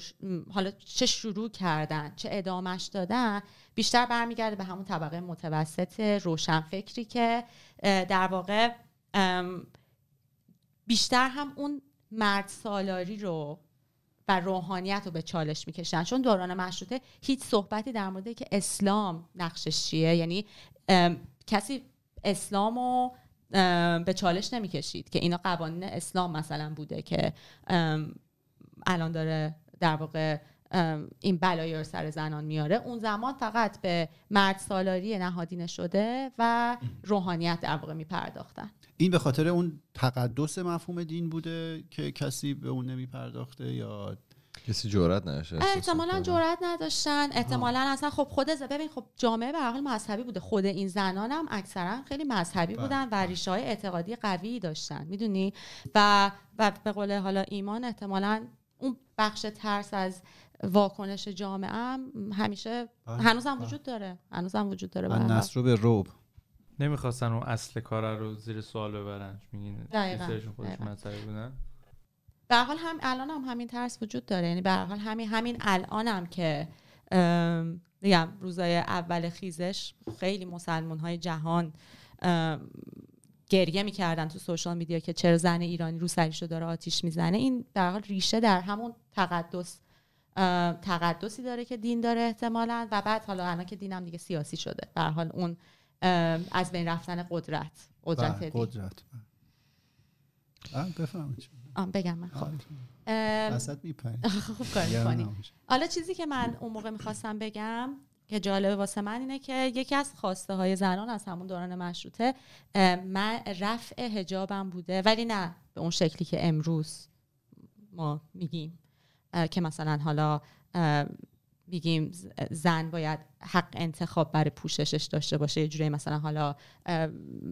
حالا چه شروع کردن چه ادامش دادن بیشتر برمیگرده به همون طبقه متوسط روشنفکری که در واقع بیشتر هم اون مرد سالاری رو و روحانیت رو به چالش می‌کشن. چون دوران مشروطه هیچ صحبتی در مورد که اسلام نقشش چیه. یعنی کسی اسلام رو به چالش نمی‌کشید که اینا قوانین اسلام مثلا بوده که الان داره در واقع این بلایی رو سر زنان میاره. اون زمان فقط به مرد سالاری نهادینه شده و روحانیت در واقع میپرداختن. این به خاطر اون تقدس مفهوم دین بوده که کسی به اون نمیپرداخته یا کسی جرئت نداشته احتمالا جرئت نداشتن. احتمالا اصلا خب خود ببین خب جامعه به حال مذهبی بوده. خود این زنان هم اکثرا خیلی مذهبی بله، بودن و بله. ریشه های اعتقادی قوی داشتن می‌دونی؟ و و به قول حالا ایمان احتمالا اون بخش ترس از واکنش جامعه هم همیشه بله، هنوز هم وجود داره. هنوز هم وجود داره نصر رو به روب نمی‌خواستن اون اصل کار رو زیر سوال ببرن. میگین خودشون بودن؟ به حال هم الان هم همین ترس وجود داره. یعنی به حال همین همین الان هم که میگم روزای اول خیزش خیلی مسلمان های جهان گریه می‌کردن تو سوشال میدیا که چرا زن ایرانی رو سریشو داره آتیش می‌زنه. این در حال ریشه در همون تقدس تقدسی داره که دین داره احتمالا و بعد حالا الان که دینم دیگه سیاسی شده. به حال اون از بین رفتن قدرت قدرت بله، قدرت. بفهمید بگم من. خب. خوب حالا چیزی که من اون موقع می‌خواستم بگم که جالبه واسه من اینه که یکی از خواسته های زنان از همون دوران مشروطه من رفع هجابم بوده ولی نه به اون شکلی که امروز ما میگیم که مثلا حالا بگیم زن باید حق انتخاب برای پوششش داشته باشه. یه جوری مثلا حالا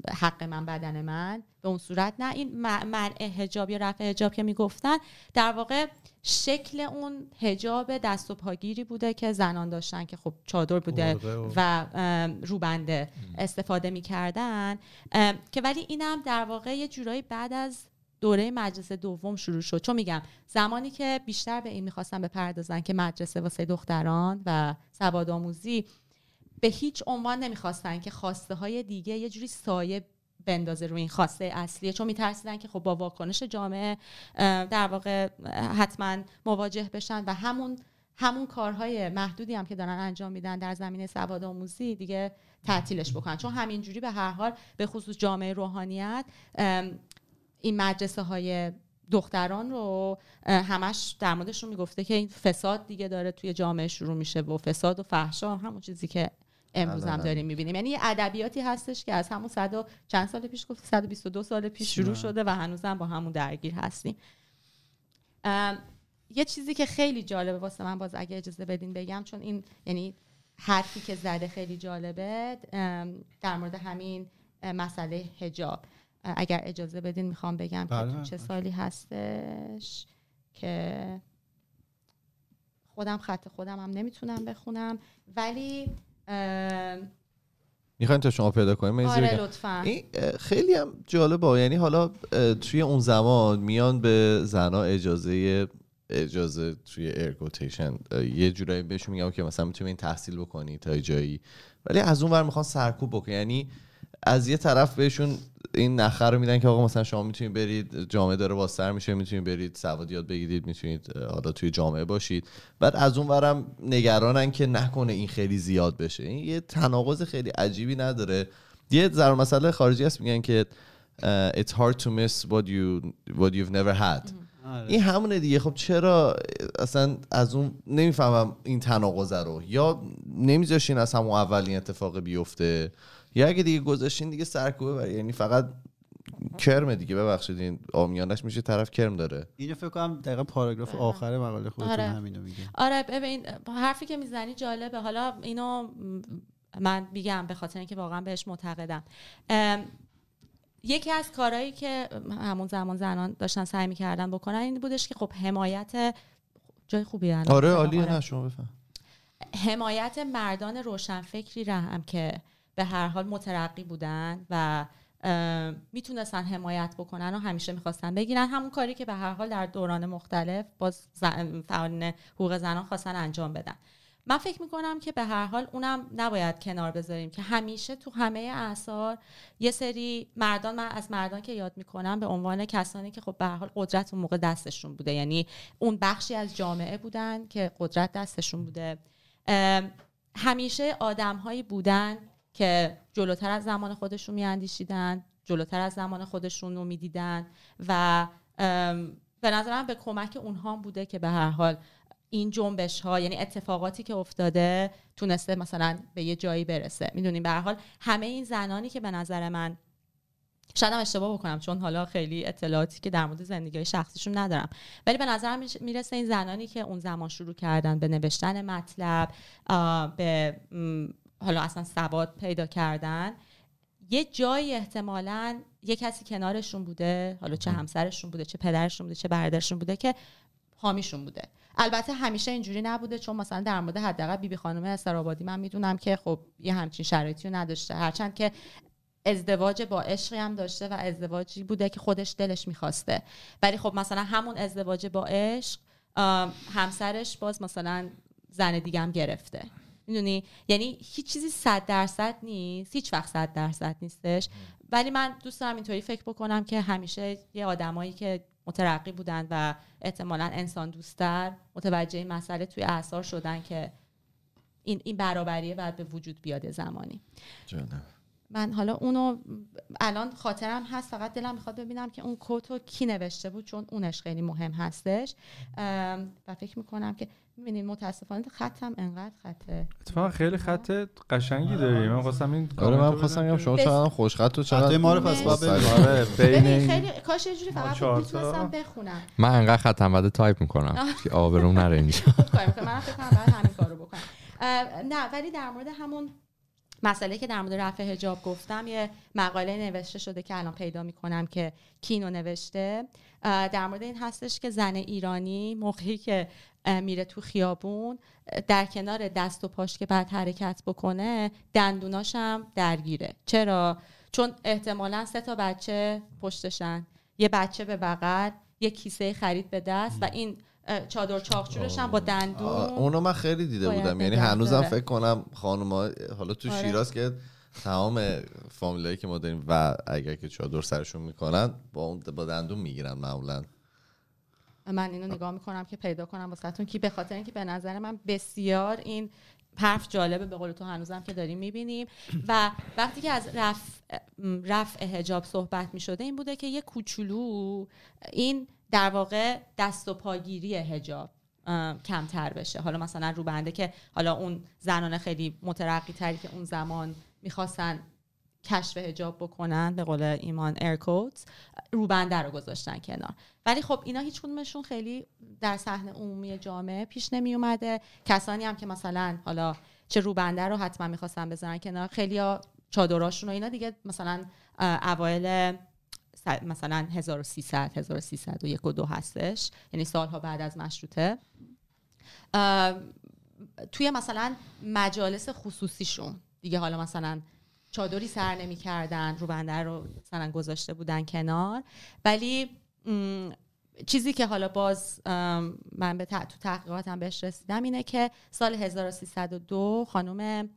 حق من بدن من. به اون صورت نه. این منع هجاب یا رفع هجاب که می‌گفتن در واقع شکل اون هجاب دست و پاگیری بوده که زنان داشتن که خب چادر بوده و روبنده استفاده می‌کردن. که ولی اینم در واقع یه جورایی بعد از دوره مجلس دوم شروع شد. چون میگم زمانی که بیشتر به این می‌خواستن بپردازن که مدرسه واسه دختران و سواد آموزی به هیچ عنوان نمی‌خواستن که خواسته های دیگه یه جوری سایه بندازه روی این خواسته اصلیه. چون میترسیدن که خب با واکنش جامعه در واقع حتما مواجه بشن و همون همون کارهای محدودی هم که دارن انجام میدن در زمینه سواد آموزی دیگه تعطیلش بکنن. چون همینجوری به هر حال به خصوص جامعه روحانیت این مدرسه های دختران رو همش در موردشون می‌گفته که این فساد دیگه داره توی جامعه شروع میشه و فساد و فحشا همون چیزی که امروز هم داریم می‌بینیم. یعنی یه ادبیاتی هستش که از همون صد و چند سال پیش گفت 122 سال پیش شروع شده و هنوزم با همون درگیر هستیم. یه چیزی که خیلی جالبه واسه من باز اگه اجازه بدین بگم چون این یعنی حرفی که زده خیلی جالبه در مورد همین مسئله هجاب اگر اجازه بدین می‌خوام بگم که بله، چه بله. سالی هستش که خودم خط خودم هم نمی‌تونم بخونم. ولی می‌خواین تا شما پیدا کنیم آره لطفا. این خیلی هم جالبه. یعنی حالا توی اون زمان میان به زنا اجازه اجازه توی ارگوتیشن یه جورایی بهشون میگم که مثلا می‌تونی این تحصیل بکنی تا جایی. ولی از اون ور می‌خوان سرکوب بکنی. یعنی از یه طرف بهشون این نخه رو میدن که آقا مثلا شما می‌تونید برید جامعه داره باستر میشه می‌تونید برید سواد یاد بگیرید می‌تونید حالا توی جامعه باشید. بعد از اون ورم نگرانن که نکنه این خیلی زیاد بشه. این یه تناقض خیلی عجیبی نداره. یه ذره مسئله خارجی هست میگن که it's hard to miss what you what you've never had. آره. این همونه دیگه. خب چرا اصلا از اون نمی‌فهمم این تناقض رو؟ یا نمیذاشین از همون اولین اتفاق بیفته؟ یا اگه دیگه گذاشتین دیگه سرکوبه بر یعنی فقط کرم دیگه ببخشید این آمیانش میشه طرف کرم داره. اینو فکر کنم دقیقا پاراگراف آخر مقاله خودتون آره. همینو میگه. آره ببین حرفی که می‌زنی جالبه. حالا اینو من میگم به خاطر اینکه واقعا بهش معتقدم. یکی از کارهایی که همون زمان زنان داشتن سعی می‌کردن بکنن این بودش که خب حمایت جای خوبی آره عالیه نه شما بفهم. حمایت مردان روشنفکری را هم که به هر حال مترقی بودن و می‌تونستن حمایت بکنن و همیشه می‌خواستن بگیرن. همون کاری که به هر حال در دوران مختلف باز فعالین حقوق زنان خواستن انجام بدن. من فکر می‌کنم که به هر حال اونم نباید کنار بذاریم که همیشه تو همه اعثار یه سری مردان من از مردان که یاد می‌کنم به عنوان کسانی که خب به هر حال قدرت اون موقع دستشون بوده. یعنی اون بخشی از جامعه بودن که قدرت دستشون بوده. همیشه آدمهایی بودن که جلوتر از زمان خودشون میاندیشیدن جلوتر از زمان خودشون رو می‌دیدن و به نظرم به کمک اونها بوده که به هر حال این جنبش ها یعنی اتفاقاتی که افتاده تونسته مثلا به یه جایی برسه. می‌دونیم به هر حال همه این زنانی که به نظر من شاید هم اشتباه بکنم چون حالا خیلی اطلاعاتی که در مورد زندگی شخصیشون ندارم. ولی به نظرم می‌رسه این زنانی که اون زمان شروع کردن به نوشتن مطلب به حالا اصلا سواد پیدا کردن یه جایی احتمالا یه کسی کنارشون بوده حالا چه همسرشون بوده چه پدرشون بوده چه برادرشون بوده که حامیشون بوده. البته همیشه اینجوری نبوده چون مثلا در مورد حداقل بیبی خانم استرابادی من می‌دونم که خب یه همچین شرایطی رو نداشته. هرچند که ازدواج با عشقی هم داشته و ازدواجی بوده که خودش دلش می‌خواسته. ولی خب مثلا همون ازدواج با عشق همسرش باز مثلا زن دیگه هم گرفته. می‌دونی؟ یعنی هیچ چیزی صد درصد نیست هیچ وقت صد درصد نیستش. ولی من دوست دارم اینطوری فکر بکنم که همیشه یه آدمایی که مترقی بودن و احتمالا انسان دوستتر متوجه این مسئله توی اثار شدن که این این برابریه باید به وجود بیاد زمانی. من حالا اونو الان خاطرم هست فقط دلم می‌خواد ببینم که اون کوتو کی نوشته بود چون اونش خیلی مهم هستش. و فکر می‌کنم که می‌بینید متاسفانه خطم انقدر خطه. اتفاقا خیلی خط قشنگی داری من خواستم این آره من خواستم بگم شما چقدر خوش خط و چقدر ما رو پس آره ببین خیلی کاش یه جوری فقط می‌تونستم بخونم. من انقدر خطم بعد تایپ می‌کنم که آبروم نره اینجا. من فکر کنم بعد همین کارو بکنم. نه ولی در مورد همون مسئله که در مورد رفع حجاب گفتم یه مقاله نوشته شده که الان پیدا می‌کنم که کینو نوشته. در مورد این هستش که زن ایرانی موقعی که میره تو خیابون در کنار دست و پاش که بعد حرکت بکنه دندوناشم درگیره. چرا؟ چون احتمالا سه تا بچه پشتشن. یه بچه به بغل یه کیسه خرید به دست و این چادر چاقچورش هم با دندون. اونو من خیلی دیده بودم. یعنی هنوزم فکر کنم خانوما حالا تو آره. شیراز که تمام فامیلایی که ما داریم و اگر که چادر سرشون می‌کنن با اون با دندون می‌گیرن معمولا. من اینو نگاه می‌کنم که پیدا کنم واسهتون که به خاطر اینکه به نظر من بسیار این حرف جالبه به قول تو هنوزم که داریم می‌بینیم. و وقتی که از رفع, رفع هجاب صحبت می‌شده این بوده که یه کوچولو این در واقع دست و پاگیری هجاب کمتر بشه. حالا مثلا رو بنده که حالا اون زنان خیلی مترقی تری که اون زمان می‌خواستن کشف هجاب بکنن به قول ایمان ایرکوت روبنده رو گذاشتن کنار. ولی خب اینا هیچ کدومشون خیلی در صحنه عمومی جامعه پیش نمی اومده کسانی هم که مثلا حالا چه روبنده رو حتما می‌خواستن بذارن کنار خیلی چادراشون و اینا دیگه مثلا اوایل مثلا 1300 1301 و دو هستش. یعنی سالها بعد از مشروطه. توی مثلا مجالس خصوصیشون دیگه حالا مثلا چادری سر نمی کردن رو بندر رو مثلا گذاشته بودن کنار. ولی چیزی که حالا باز من به تو تحقیقاتم بهش رسیدم اینه که سال 1302 خانم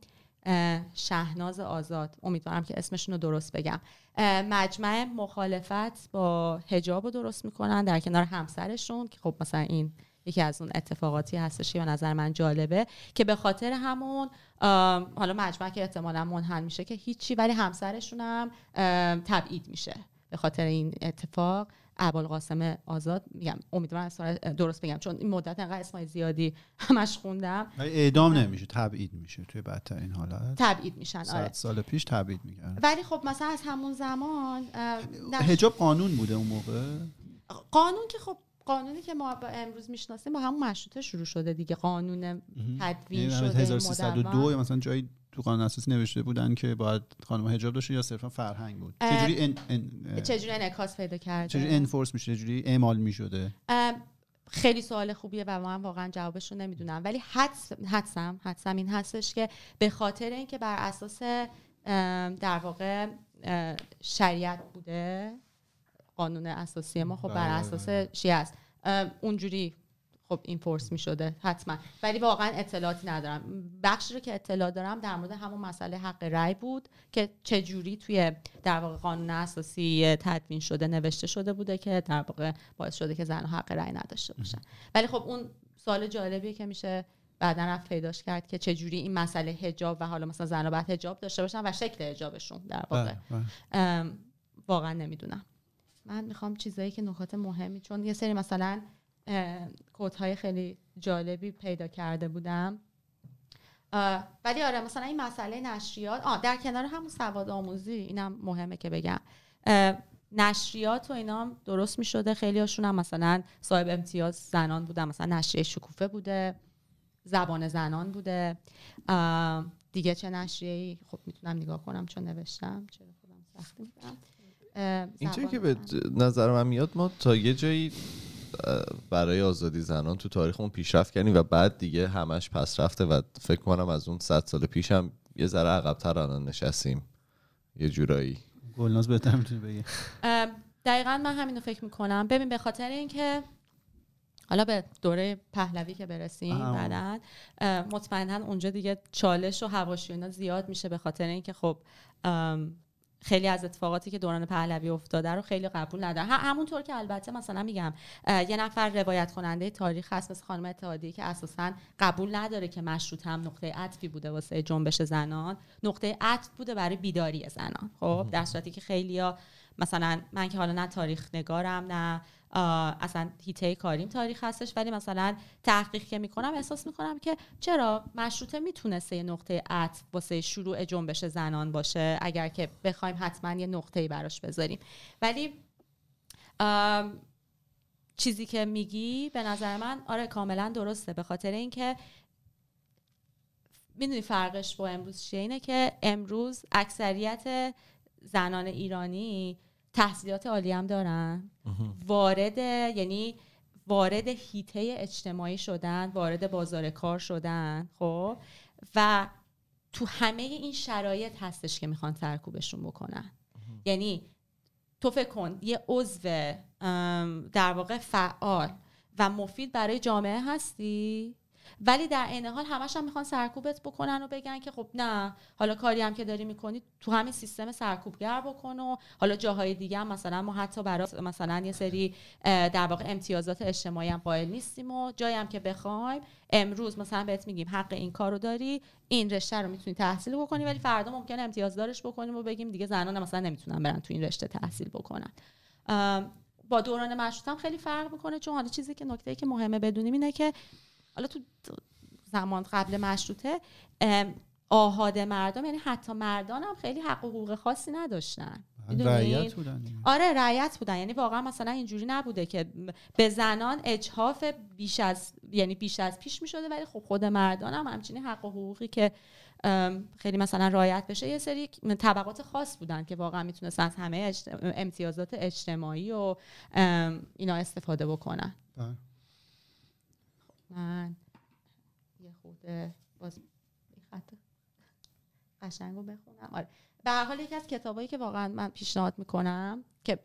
شهناز آزاد. امیدوارم که اسمشون رو درست بگم. مجمع مخالفت با هجاب رو درست می‌کنن در کنار همسرشون که خب مثلا این یکی از اون اتفاقاتی هستش که به نظر من جالبه که به خاطر همون حالا مجمع که احتمالا منحل میشه که هیچی ولی همسرشون هم تبعید میشه. به خاطر این اتفاق. ابوالقاسم آزاد میگم امیدوارم درست بگم. چون این مدت انقدر اسمای زیادی همش خوندم. اعدام نمیشه تبعید میشه توی بدترین حالت. تبعید میشن آره. سال پیش تبعید می‌کردن. ولی خب مثلا از همون زمان حجاب قانون بوده اون موقع؟ قانون که خب قانونی که ما امروز می‌شناسیم با همون مشروطه شروع شده دیگه. قانون تدوین یعنی شده 1302 یا مثلا جایی تو قانون اساسی نوشته بودن که باید خانم حجاب داشته یا صرفا فرهنگ بود. چجوری ان ان چجوری انعکاس پیدا کرده؟ چجوری انفورس میشه؟ چجوری اعمال می‌شده؟ خیلی سوال خوبیه و من واقعا جوابش رو نمی‌دونم. ولی حدس حدسم حدسم این هستش که به خاطر اینکه بر اساس در واقع شریعت بوده قانون اساسی ما خب بر بله، اساس بله. شیعه است اونجوری خب این فورس می شده حتما. ولی واقعا اطلاعاتی ندارم. بخشی رو که اطلاع دارم در مورد همون مسئله حق رأی بود که چه جوری توی در واقع قانون اساسی تدوین شده نوشته شده بوده که در واقع باعث شده که زن حق رأی نداشته باشن. ولی خب اون سوال جالبیه که میشه بعدا رفت پیداش کرد که چه جوری این مسئله حجاب و حالا مثلا زن باید حجاب داشته باشن و شکل حجابشون در واقع. بله، بله. واقعا نمی‌دونم. من می‌خوام چیزایی که نکات مهمی چون یه سری مثلا های خیلی جالبی پیدا کرده بودم. ولی آره مثلا این مسئله نشریات آه در کنار همون سواد آموزی اینم مهمه که بگم. نشریات و اینا هم درست می شده خیلی هاشون هم مثلا صاحب امتیاز زنان بودن مثلا نشریه شکوفه بوده زبان زنان بوده. دیگه چه نشریه ای خب می‌تونم نگاه کنم چون نوشتم. چرا خودم سختی میدم اینجایی که به نظر من میاد ما تا یه جایی برای آزادی زنان تو تاریخمون پیشرفت کردیم و بعد دیگه همش پس رفته و فکر کنم از اون صد سال پیش هم یه ذره عقبتر الان نشستیم. یه جورایی. گلناز بهتر می‌تونی بگی. دقیقا من همینو فکر می‌کنم. ببین به خاطر اینکه حالا به دوره پهلوی که برسیم بعدا مطمئنا اونجا دیگه چالش و حواشی زیاد میشه به خاطر اینکه خب خیلی از اتفاقاتی که دوران پهلوی افتاده رو خیلی قبول ندارن همونطور که البته مثلا میگم یه نفر روایت کننده تاریخ هست مثل خانم اتحادی که اساسا قبول نداره که مشروط هم نقطه عطفی بوده واسه جنبش زنان. نقطه عطف بوده برای بیداری زنان. خب در صورتی که خیلیا مثلا من که حالا نه تاریخ نگارم نه اصلا هیته کاریم تاریخ هستش ولی مثلا تحقیق که می‌کنم احساس می‌کنم که چرا مشروطه می‌تونسته یه نقطه عطف واسه شروع جنبش زنان باشه اگر که بخوایم حتما یه نقطه براش بذاریم. ولی چیزی که میگی به نظر من آره کاملا درسته. به خاطر اینکه می‌دونی فرقش با امروز چیه؟ اینه که امروز اکثریت زنان ایرانی تحصیلات عالی هم دارن. وارد یعنی وارد هیته اجتماعی شدن وارد بازار کار شدن خب؟ و تو همه این شرایط هستش که می‌خوان سرکوبشون بکنن. یعنی تو فکر کن یه عضو در واقع فعال و مفید برای جامعه هستی؟ ولی در عین حال همش هم می‌خوان سرکوبت بکنن و بگن که خب نه حالا کاری هم که داری می‌کنی تو همین سیستم سرکوبگر بکن و حالا جاهای دیگه هم مثلا ما حتی برای مثلا یه سری در واقع امتیازات اجتماعی هم قائل نیستیم و جایی هم که بخوایم امروز مثلا بهت میگیم حق این کارو داری این رشته رو می‌تونی تحصیل بکنی ولی فردا ممکنه امتیاز دارش بکنیم و بگیم دیگه زنان مثلا نمی‌تونن برن تو این رشته تحصیل بکنن. با دوران مشروط خیلی فرق می‌کنه چون حالا چیزی که نکته که مهمه بدونیم اینه که حالا تو زمان قبل مشروطه آهاد مردم یعنی حتی مردان هم خیلی حق و حقوق خاصی نداشتن. رعیت بودن آره رعیت بودن. یعنی واقعا مثلا اینجوری نبوده که به زنان اجحاف بیش از یعنی بیش از پیش می شده ولی خب خود مردان هم همچنین حق و حقوقی که خیلی مثلا رعایت بشه یه سری طبقات خاص بودن که واقعا می‌تونستن از همه امتیازات اجتماعی و اینا استفاده بکنن. بله. من یه خود باز خط قشنگ بخونم. آره. به هر حال یکی از کتابایی که واقعا من پیشنهاد می‌کنم که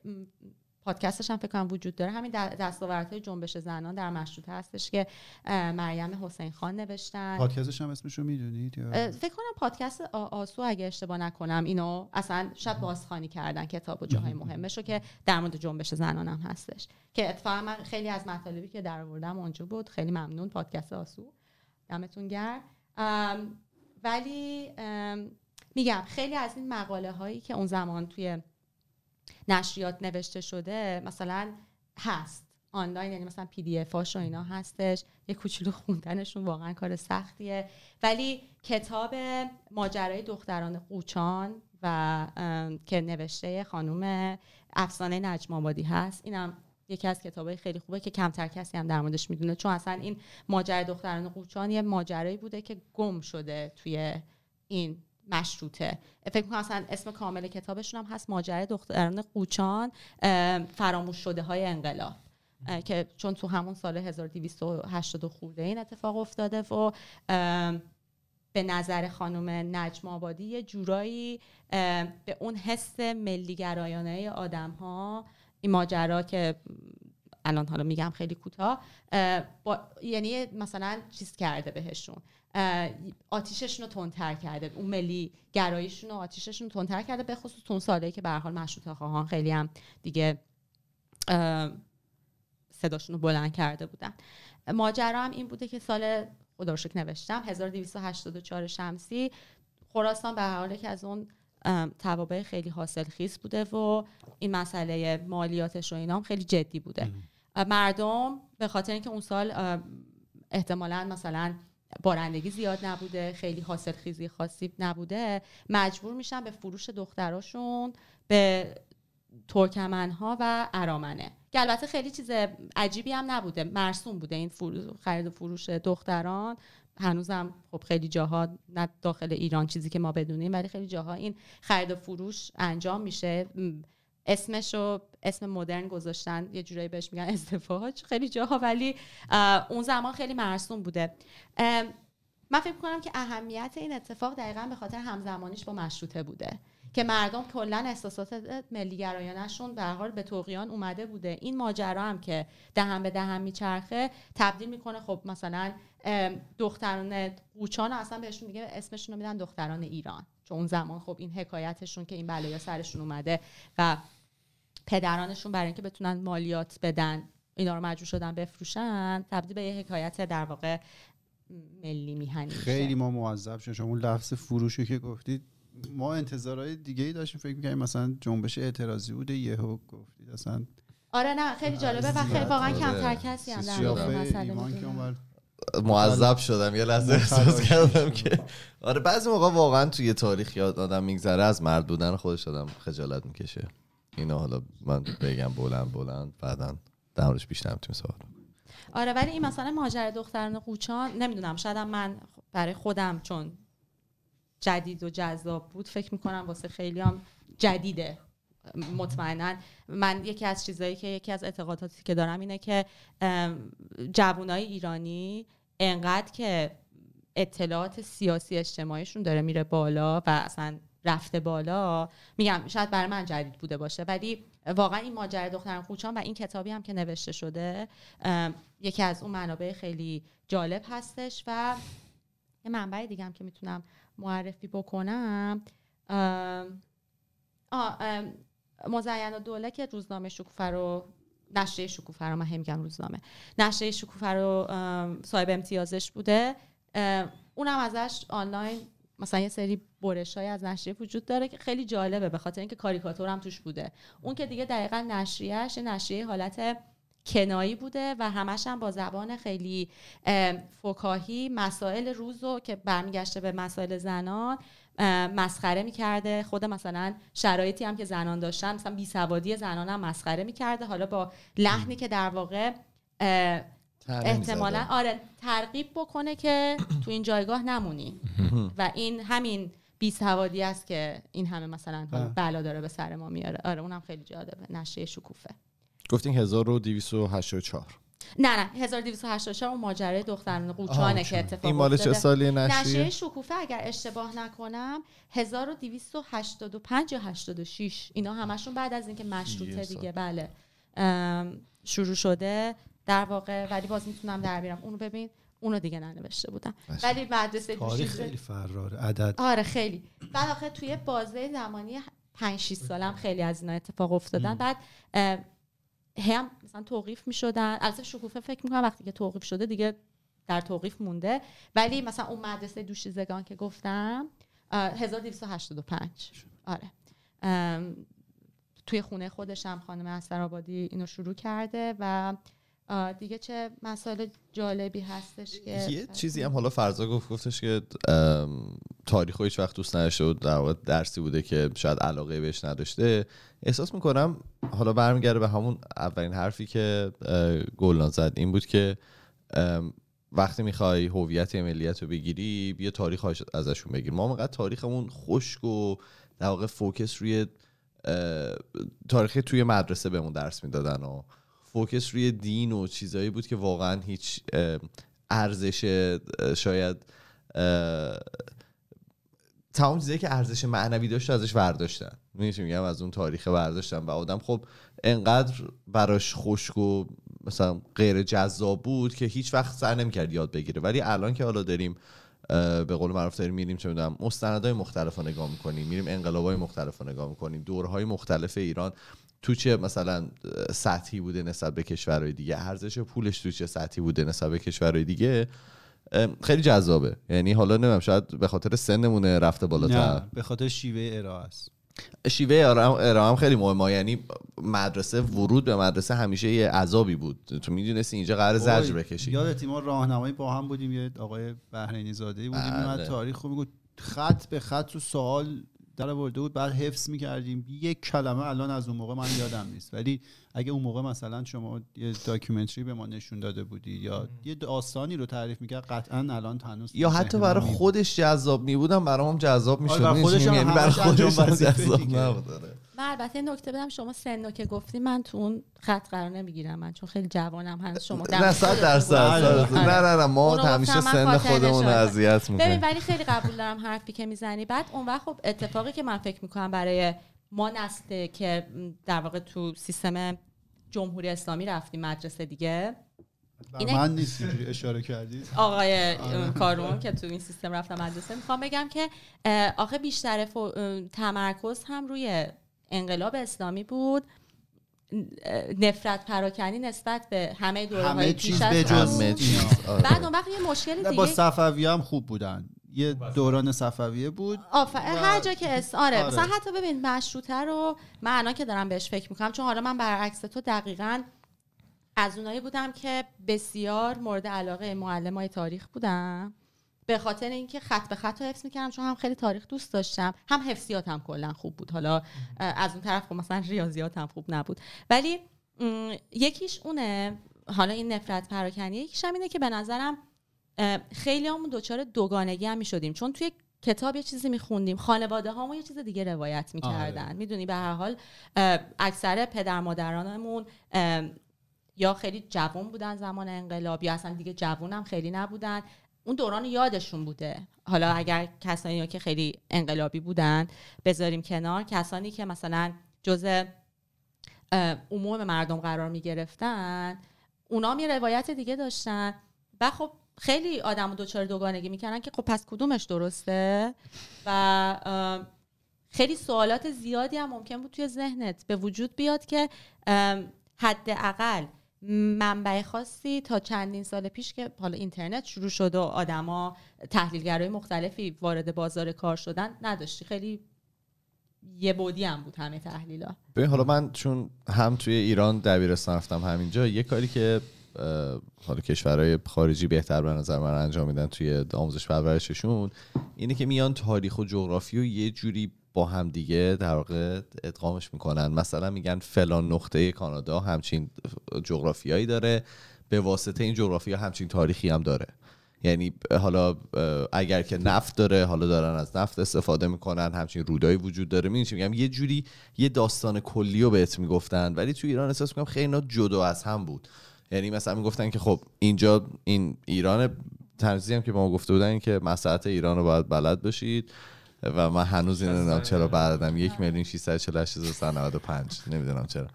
پادکستش هم فکر کنم وجود داره. همین دستاوردهای جنبش زنان در مشروطه هستش که مریم حسین خان نوشتن. پادکستش هم اسمشو می‌دونید فکر کنم پادکست آسو اگه اشتباه نکنم اینو اصلا شاید بازخوانی کردن کتاب و جاهای مهمش رو که در مورد جنبش زنان هم هستش. که اتفاقا من خیلی از مطالبی که در آوردم اونجا بود. خیلی ممنون. پادکست آسو. دمتون گرم. ولی میگم خیلی از این مقاله هایی که اون زمان توی نشریات نوشته شده مثلا هست. آنلاین یعنی مثلا پی دی اف و اینا هستش. یه کوچولو خوندنشون واقعا کار سختیه. ولی کتاب ماجرای دختران قوچان و که نوشته خانوم افسانه نجم آبادی هست اینم یکی از کتابای خیلی خوبه که کمتر کسی هم در موردش می‌دونه. چون اصلا این ماجرای دختران قوچان یه ماجرایی بوده که گم شده توی این مشروطه. فکر می‌کنم اصلا اسم کامل کتابشون هم هست ماجرای دختران قوچان فراموش شده های انقلاب. که چون تو همون سال 1280 خورده این اتفاق افتاده و به نظر خانم نجم آبادی یه جورایی به اون حس ملیگرایانه آدم ها این ماجرا که الان حالا میگم خیلی کوتاه یعنی مثلا چیز کرده بهشون. آتیششون رو تندتر کرده. اون ملی گرایشون و آتیششون رو تندتر کرده به خصوص اون ساله که به حال مشروطه خواهان خیلی هم دیگه صداشون رو بلند کرده بودن. ماجرا هم این بوده که سال خدا نوشتم 1284 شمسی خراسان به حال که از اون توابع خیلی حاصل خیز بوده و این مسئله مالیاتش و اینا هم خیلی جدی بوده. مردم به خاطر اینکه اون سال احتمالا مثلا بارندگی زیاد نبوده خیلی حاصل خیزی خاصی نبوده مجبور میشن به فروش دختراشون به ترکمنها و ارامنه. که البته خیلی چیز عجیبی هم نبوده مرسوم بوده این خرید و فروش دختران. هنوزم خب خیلی جاها نه داخل ایران چیزی که ما بدونیم ولی خیلی جاها این خرید و فروش انجام میشه. اسمش رو اسم مدرن گذاشتن یه جورایی بهش میگن ازدواج. خیلی جاها ولی اون زمان خیلی مرسوم بوده. من فکر کنم که اهمیت این اتفاق دقیقا به خاطر همزمانیش با مشروطه بوده. که مردم کلا احساسات ملیگرایانشون به حال به توقیان اومده بوده. این ماجرا هم که دهن به دهن میچرخه تبدیل می‌کنه. خب مثلا دختران قوچان اصلا بهشون میگه اسمشون رو میدن دختران ایران. چون اون زمان خب این حکایتشون که این بلایا سرشون اومده و پدرانشون برای اینکه بتونن مالیات بدن اینا رو مجبور شدن بفروشن تبدیل به یه حکایت در واقع ملی میهنی خیلی ما معذب شدیم. شما لفظ فروشی که گفتید ما انتظارهای دیگه ای داشتیم فکر می‌کنیم مثلا جنبش اعتراضی بوده یهو گفتید اصلا. آره نه خیلی جالبه و خیلی واقعا کمتر کسی هم در معذب شدم یه لحظه احساس کردم که آره بعضی موقع واقعا توی تاریخ یاد آدم میگذره از مرد بودن خودش آدم خجالت می‌کشه. اینا حالا من بگم بلند بلند بعدا درش بیشتر می‌تونیم صحبت. آره ولی این مثلا ماجرا دختران قوچان نمی‌دونم شاید من برای خودم چون جدید و جذاب بود فکر می‌کنم واسه خیلی هم جدیده. مطمئنا من یکی از چیزهایی که یکی از اعتقاداتی که دارم اینه که جوانای ایرانی انقدر که اطلاعات سیاسی اجتماعیشون داره میره بالا و اصلا رفته بالا میگم شاید برای من جدید بوده باشه ولی واقعا این ماجرا دختران خوچان و این کتابی هم که نوشته شده یکی از اون منابع خیلی جالب هستش و یه منبع دیگه هم که می‌تونم معرفی بکنم. مزین و دوله که روزنامه شکوفه رو نشریه شکوفه رو من میگم روزنامه نشریه شکوفه رو صاحب امتیازش بوده اونم ازش آنلاین مثلا یه سری برش های از نشریه وجود داره که خیلی جالبه به خاطر اینکه کاریکاتور هم توش بوده. اون که دیگه دقیقا نشریهش نشریه حالت کنایی بوده و همش هم با زبان خیلی فکاهی مسائل روز که برمیگشته به مسائل زنان مسخره می‌کرده. خود مثلا شرایطی هم که زنان داشتن مثلا بیسوادی زنان هم مسخره می‌کرده. حالا با لحنی که در واقع احتمالا. آره ترغیب بکنه که تو این جایگاه نمونی. و این همین بیسوادی است که این همه مثلا بلا داره به سر ما میاره. آره اونم خیلی جالبه. نشه شکوفه. گفتین 1284 نه نه 1284 اون ماجرای دختران قوچانه که اتفاق این مال چه سالی نشریه؟ نشریه شکوفه اگر اشتباه نکنم 1285 یا 86 اینا همشون بعد از اینکه مشروطه دیگه بله شروع شده. در واقع ولی باز می‌تونم در بیارم. اونو ببین. اونو دیگه ننوشته بودم. ولی مدرسه تاریخ خیلی فرار عدد. آره خیلی. بعد آخه توی بازه زمانی 5 6 سالم خیلی از اینا اتفاق افتادن. بعد هم مثلا توقیف می شدن البته شکوفه فکر می‌کنم وقتی که توقیف شده دیگه در توقیف مونده. ولی مثلا اون مدرسه دوشیزگان که گفتم 1285 آره. توی خونه خودشم خانم اسرآبادی اینو شروع کرده و دیگه چه مسائل جالبی هستش که یه چیزی هم حالا فرضا گفت گفتش که تاریخ هیچ وقت دوست نداشته بود در واقع درسی بوده که شاید علاقه بهش نداشته. احساس می‌کنم حالا برمیگرده به همون اولین حرفی که گلناز زد. این بود که وقتی می‌خوای هویت ملیت رو بگیری بیا تاریخ ازشون بگیر. ما مقدر تاریخمون خشک و در واقع فوکس روی تاریخ توی مدرسه بهمون درس می‌دادن و فوکس روی دین و چیزایی بود که واقعا هیچ ارزش شاید تمام چیزایی که ارزش معنوی داشت ازش برداشتن. میشه میگم؟ از اون تاریخ برداشتن. و آدم خب انقدر براش خشک و مثلا غیر جذاب بود که هیچ وقت سر نمی‌کرد یاد بگیره. ولی الان که حالا داریم به قول معروف داریم میریم چه می‌دونم مستندهای مختلف رو نگاه می‌کنیم میریم انقلابای مختلف رو نگاه می‌کنیم دورهای مختلف ایران. تو چه مثلا سطحی بوده نسبت به کشورهای دیگه؟ ارزش پولش تو چه سطحی بوده نسبت به کشورهای دیگه؟ خیلی جذابه. یعنی حالا نمیم شاید به خاطر سنمونه رفته بالاتر. به خاطر شیوه ارائه است. شیوه ارائه هم خیلی مهمه. یعنی مدرسه ورود به مدرسه همیشه یه عذابی بود. تو می‌دونستی اینجا قرار زجر بکشی. یادت ما راهنمایی با هم بودیم یه آقای بهرینی زاده بودیم بله. تاریخ خوب خط به خط تو سوال در آورده بود بعد حفظ می‌کردیم. یک کلمه الان از اون موقع من یادم نیست. ولی اگه اون موقع مثلا شما یه داکیومنتری به ما نشون داده بودی یا یه داستانی رو تعریف می‌کرد قطعا الان تنوس یا حتی برای خودش جذاب میبودم برام جذاب می‌شد آره یعنی برای خودش جذاب نبود آره. من البته نکته بدم شما سن که گفتی من تو اون خط قرار نمی‌گیرم من چون خیلی جوانم هنوز شما نه صد درصد نه نه نه ما همیشه سن خودمون اذیت می‌کنیم. ببین ولی خیلی قبول دارم حرفی که می‌زنی. بعد اون وقت خب اتفاقی که من فکر می‌کنم برای ما نسل که در واقع تو سیستم جمهوری اسلامی رفتیم مدرسه دیگه. من نیست اشاره کردید. آقای کارون که تو این سیستم رفتم مدرسه. می‌خوام بگم که آخه بیشتر تمرکز هم روی انقلاب اسلامی بود. نفرت پراکنی نسبت به همه دوره های پیش از آره. بعد اون وقت یه مشکل دیگه با صفوی هم خوب بودن. یه دوران صفویه بود. هر جا که اس آره. آره. مثلا حتی ببین مشروطه رو من الان که دارم بهش فکر می‌کنم چون حالا من برعکس تو دقیقا از اونایی بودم که بسیار مورد علاقه معلم های تاریخ بودم. به خاطر اینکه خط به خط رو حفظ می‌کردم چون هم خیلی تاریخ دوست داشتم هم حفظیات هم کلا خوب بود. حالا از اون طرف خب مثلا ریاضیات هم خوب نبود. ولی یکیش اونه حالا این نفرت پراکنی یکیش هم اینه که به نظرم خیلی همون دوچار دوگانگی هم می‌شدیم. چون توی کتاب یه چیزی میخوندیم. خانواده هامون یه چیز دیگه روایت می‌کردن. آره. می‌دونی به هر حال اکثر پدر مادرانمون یا خیلی جوان بودن زمان انقلاب یا اصلا دیگه جوان هم خیلی نبودن. اون دوران یادشون بوده. حالا اگر کسانی که خیلی انقلابی بودن بذاریم کنار کسانی که مثلا جز عموم مردم قرار می گرفتن اونا می روایت دیگه داشتن. و خب خیلی آدم دوچار دوگانگی می‌کنن که خب پس کدومش درسته؟ و خیلی سوالات زیادی هم ممکن بود توی ذهنت به وجود بیاد که حداقل منبع خاصی تا چندین سال پیش که حالا اینترنت شروع شد و آدما تحلیلگرای مختلفی وارد بازار کار شدن نداشتی. خیلی یه بودی هم بود همه تحلیلا. ببین حالا من چون هم توی ایران دبیرستان رفتم همینجا یه کاری که حالا کشورهای خارجی بهتر به نظر من انجام میدن توی آموزش پرورششون اینه که میان تاریخ و جغرافی و یه جوری با هم دیگه در واقع ادغامش می‌کنن. مثلا میگن فلان نقطه کانادا همچین جغرافیایی داره به واسطه این جغرافیا همچین تاریخی هم داره. یعنی حالا اگر که نفت داره حالا دارن از نفت استفاده می‌کنن همچین رودایی وجود داره. میگم میگم؟ یه جوری یه داستان کلی رو بهت می‌گفتن. ولی تو ایران احساس می‌کنم خیلی جدا از هم بود. یعنی مثلا می‌گفتن که خب اینجا این ایران تنظیم هم که با ما گفته بودن که مساحت ایران رو باید بلد باشید و من هنوز این نمی‌دونم چرا بردم یک میلیون 648 نمی‌دونم چرا.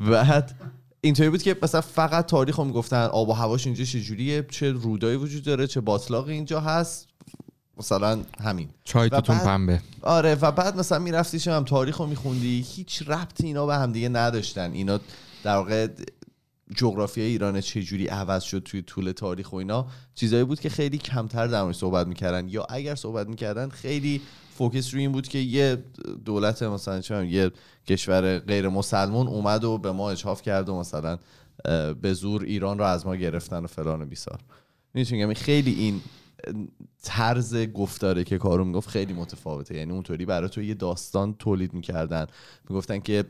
بعد اینطوری بود که مثلا فقط تاریخ رو می‌گفتن آب و هواش اینجا چجوریه چه رودایی وجود داره؟ چه باطلاقی اینجا هست؟ مثلا همین. چای توتون پنبه. آره و بعد مثلا می‌رفتی هم تاریخ رو میخوندی هیچ ربطی اینا به هم دیگه نداشتن. اینا در واقع جغرافی ایران چجوری عوض شد توی طول تاریخ و اینا چیزایی بود که خیلی کمتر در صحبت می‌کردن. یا اگر صحبت می‌کردن خیلی فوکس روی این بود که یه دولت مثلا چه یه کشور غیر مسلمون اومد و به ما اجحاف کرد و مثلا به زور ایران رو از ما گرفتن و فلان و بیسار. میگم؟ خیلی این طرز گفتاره که کارو می‌گفت خیلی متفاوته. یعنی اونطوری برای تو یه داستان تولید می‌کردن. می‌گفتن که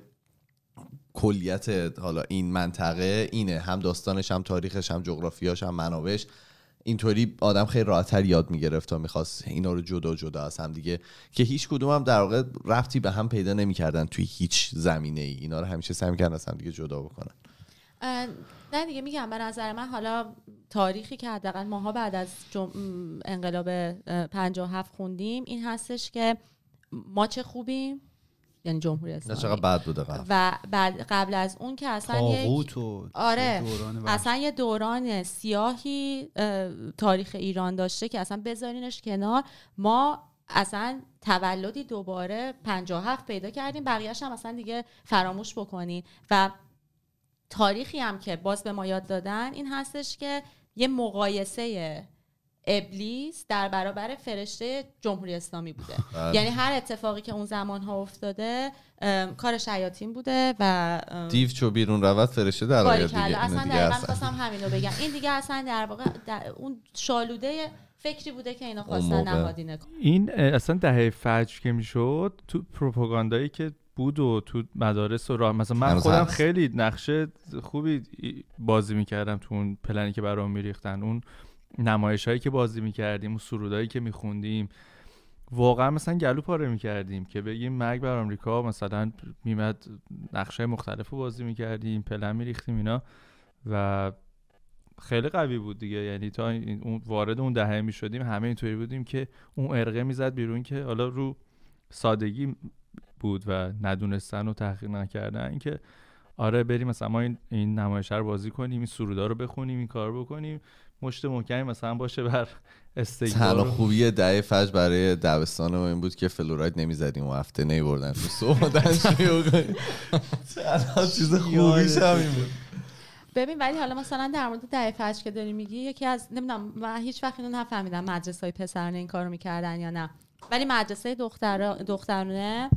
کلیت حالا این منطقه اینه. هم داستانش هم تاریخش هم جغرافیاش هم منابعش. اینطوری آدم خیلی راحتتر یاد می‌گرفت و می‌خواست اینا رو جدا جدا از هم دیگه که هیچ کدوم هم در واقع رفتی به هم پیدا نمی‌کردن توی هیچ زمینه ای اینا رو همیشه سعی می‌کردن از هم دیگه جدا بکنن. نه دیگه میگم به نظر من حالا تاریخی که حداقل ماها بعد از جم... انقلاب 57 خوندیم این هستش که ما چه خوبیم؟ یعنی جمهوری اسلامی چقدر بد بوده قبل. و بعد قبل از اون که اصلا یک آره اصلا یه دوران سیاهی تاریخ ایران داشته که اصلا بذارینش کنار. ما اصلا تولدی دوباره 57 پیدا کردیم. بقیهش هم اصلا دیگه فراموش بکنین. و تاریخی هم که باز به ما یاد دادن این هستش که یه مقایسه ابلیس در برابر فرشته جمهوری اسلامی بوده. بله. یعنی هر اتفاقی که اون زمان ها افتاده کار شیاطین بوده و دیو چو بیرون رود فرشته در آید دیگه. اصلا دقیقا خواستم همینو بگم. این دیگه اصلا در واقع اون شالوده فکری بوده که اینا خواستن نهادینه این اصلا دهه فجر که می‌شد تو پروپاگاندایی که بود و تو مدارس و راه مثلا من خودم خیلی نقشه خوبی بازی می‌کردم تو اون پلنی که برام میریختن. اون نمایش هایی که بازی می‌کردیم و سرودایی که میخوندیم واقعا مثلا گلو پاره می‌کردیم که بگیم مرگ بر آمریکا مثلا میمد نقشه مختلف رو بازی می‌کردیم پلن میریختیم اینا و خیلی قوی بود دیگه. یعنی تا اون وارد اون دهه می‌شدیم همه اینطوری بودیم که اون ارقه می‌زد بیرون که حالا رو سادگی بود و ندونستن و تحقیق نکردن اینکه آره بریم مثلا ما این, این نمایش رو بازی کنیم این سرودا رو بخونیم این کار بکنیم. مشت محکمی مثلا باشه بر استیگار تنها خوبی ده فج برای دبستان و این بود که فلوراید نمی‌زدیم و هفته نیوردن. تو صحبتن چیز خوبیش همین بود. ببین ولی حالا مثلا در مورد ده فج که داری میگی یکی از نمی‌دونم من هیچ وقت اینو نفهمیدم مدرسه های پسرانه این کارو می‌کردن یا نه. ولی مدرسه دختر دخترانه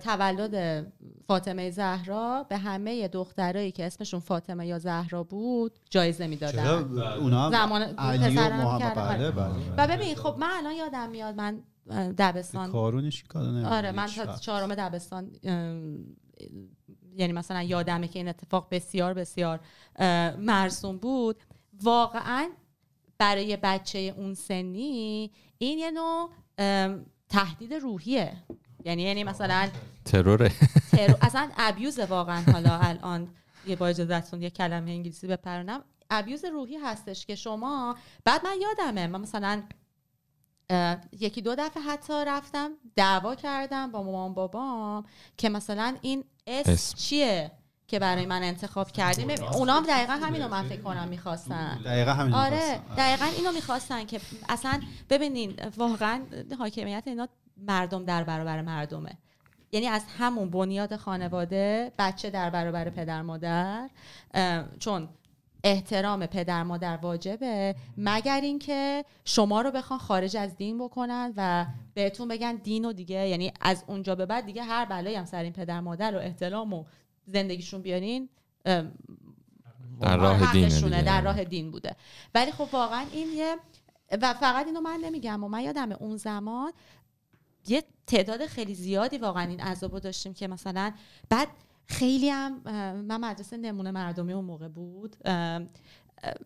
تولد فاطمه زهرا به همه دخترایی که اسمشون فاطمه یا زهرا بود جایزه می‌دادن. اونا زمان علی و محمد بله بله و ببین خب من الان یادم میاد من دبستان کارونش آره من تا چهارم دبستان یعنی مثلا یادمه که این اتفاق بسیار بسیار مرسوم بود. واقعا برای بچه اون سنی این یه نوع تهدید روحیه. یعنی یعنی مثلا تروره. ترور اصلا ابیوز واقعا حالا الان یه با اجازهتون یه کلمه انگلیسی بپرونم. ابیوز روحی هستش که شما بعد من یادمه من مثلا یکی دو دفعه حتی رفتم دعوا کردم با مامان بابام که مثلا این اسم, چیه که برای من انتخاب کردیم؟ اونا هم دقیقا همینو من فکر کنم می‌خواستن. دقیقا همینو آره دقیقا اینو می‌خواستن که اصلا ببینین واقعا حاکمیت اینا مردم در برابر مردمه. یعنی از همون بنیاد خانواده بچه در برابر پدر مادر چون احترام پدر مادر واجبه. مگر اینکه شما رو بخوان خارج از دین بکنن و بهتون بگن دین و دیگه یعنی از اونجا به بعد دیگه هر بلایی هم سر این پدر مادر و احترام و زندگیشون بیارین در راه دین در راه دین بوده. ولی خب واقعا این یه و فقط اینو من نمیگم و من یادم اون زمان یه تعداد خیلی زیادی واقعا این عذابو داشتیم که مثلا بعد خیلی هم من مدرسه نمونه مردمی اون موقع بود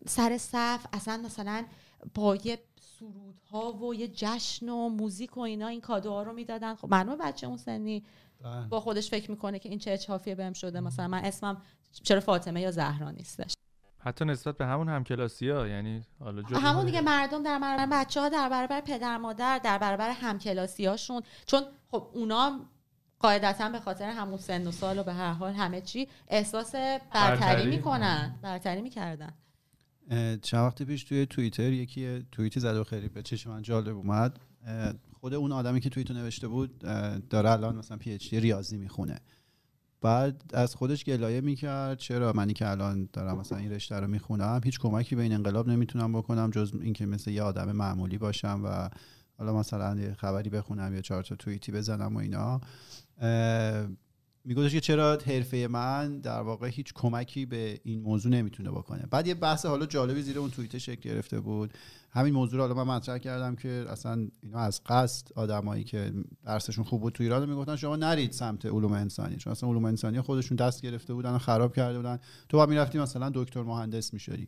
سر صف اصلا مثلا با یه سرودها و یه جشن و موزیک و اینا این کادوها رو می‌دادن. خب معلومه بچه اون سنی بله. با خودش فکر می‌کنه که این چه اچافیه بهم شده. مثلا من اسمم چرا فاطمه یا زهرا نیستش. حتی نسبت به همون همکلاسی ها یعنی حالا همون دیگه مردم در برابر بچه ها در برابر پدر مادر در برابر همکلاسی هاشون چون خب اونا قاعدتا به خاطر همون سن و سال و به هر حال همه چی احساس برتری می‌کنن برتری می‌کردن. چند وقت پیش توی توییتر یکی توییتی زده و خیلی به چشم من جالب اومد. خود اون آدمی که توییتو نوشته بود داره الان مثلا پی اچ دی ریاضی می‌خونه. بعد از خودش گلایه می‌کرد. چرا؟ منی که الان دارم مثلا این رشته رو می‌خونم هیچ کمکی به این انقلاب نمی‌تونم بکنم جز اینکه مثل یه آدم معمولی باشم و حالا مثلا خبری بخونم یا چهار تا توییتی بزنم و اینا. میگوش که چرا حرفه من در واقع هیچ کمکی به این موضوع نمی‌تونه بکنه. بعد یه بحث حالا جالبی زیر اون توییت شکل گرفته بود. همین موضوع رو حالا من مطرح کردم که اصلا اینا از قصد آدمایی که درسشون خوب بود تو ایران می‌گفتن شما نرید سمت علوم انسانی. چون اصلا علوم انسانی خودشون دست گرفته بودن و خراب کرده بودن. تو بعد می‌رفتی مثلا دکتر مهندس می‌شدی.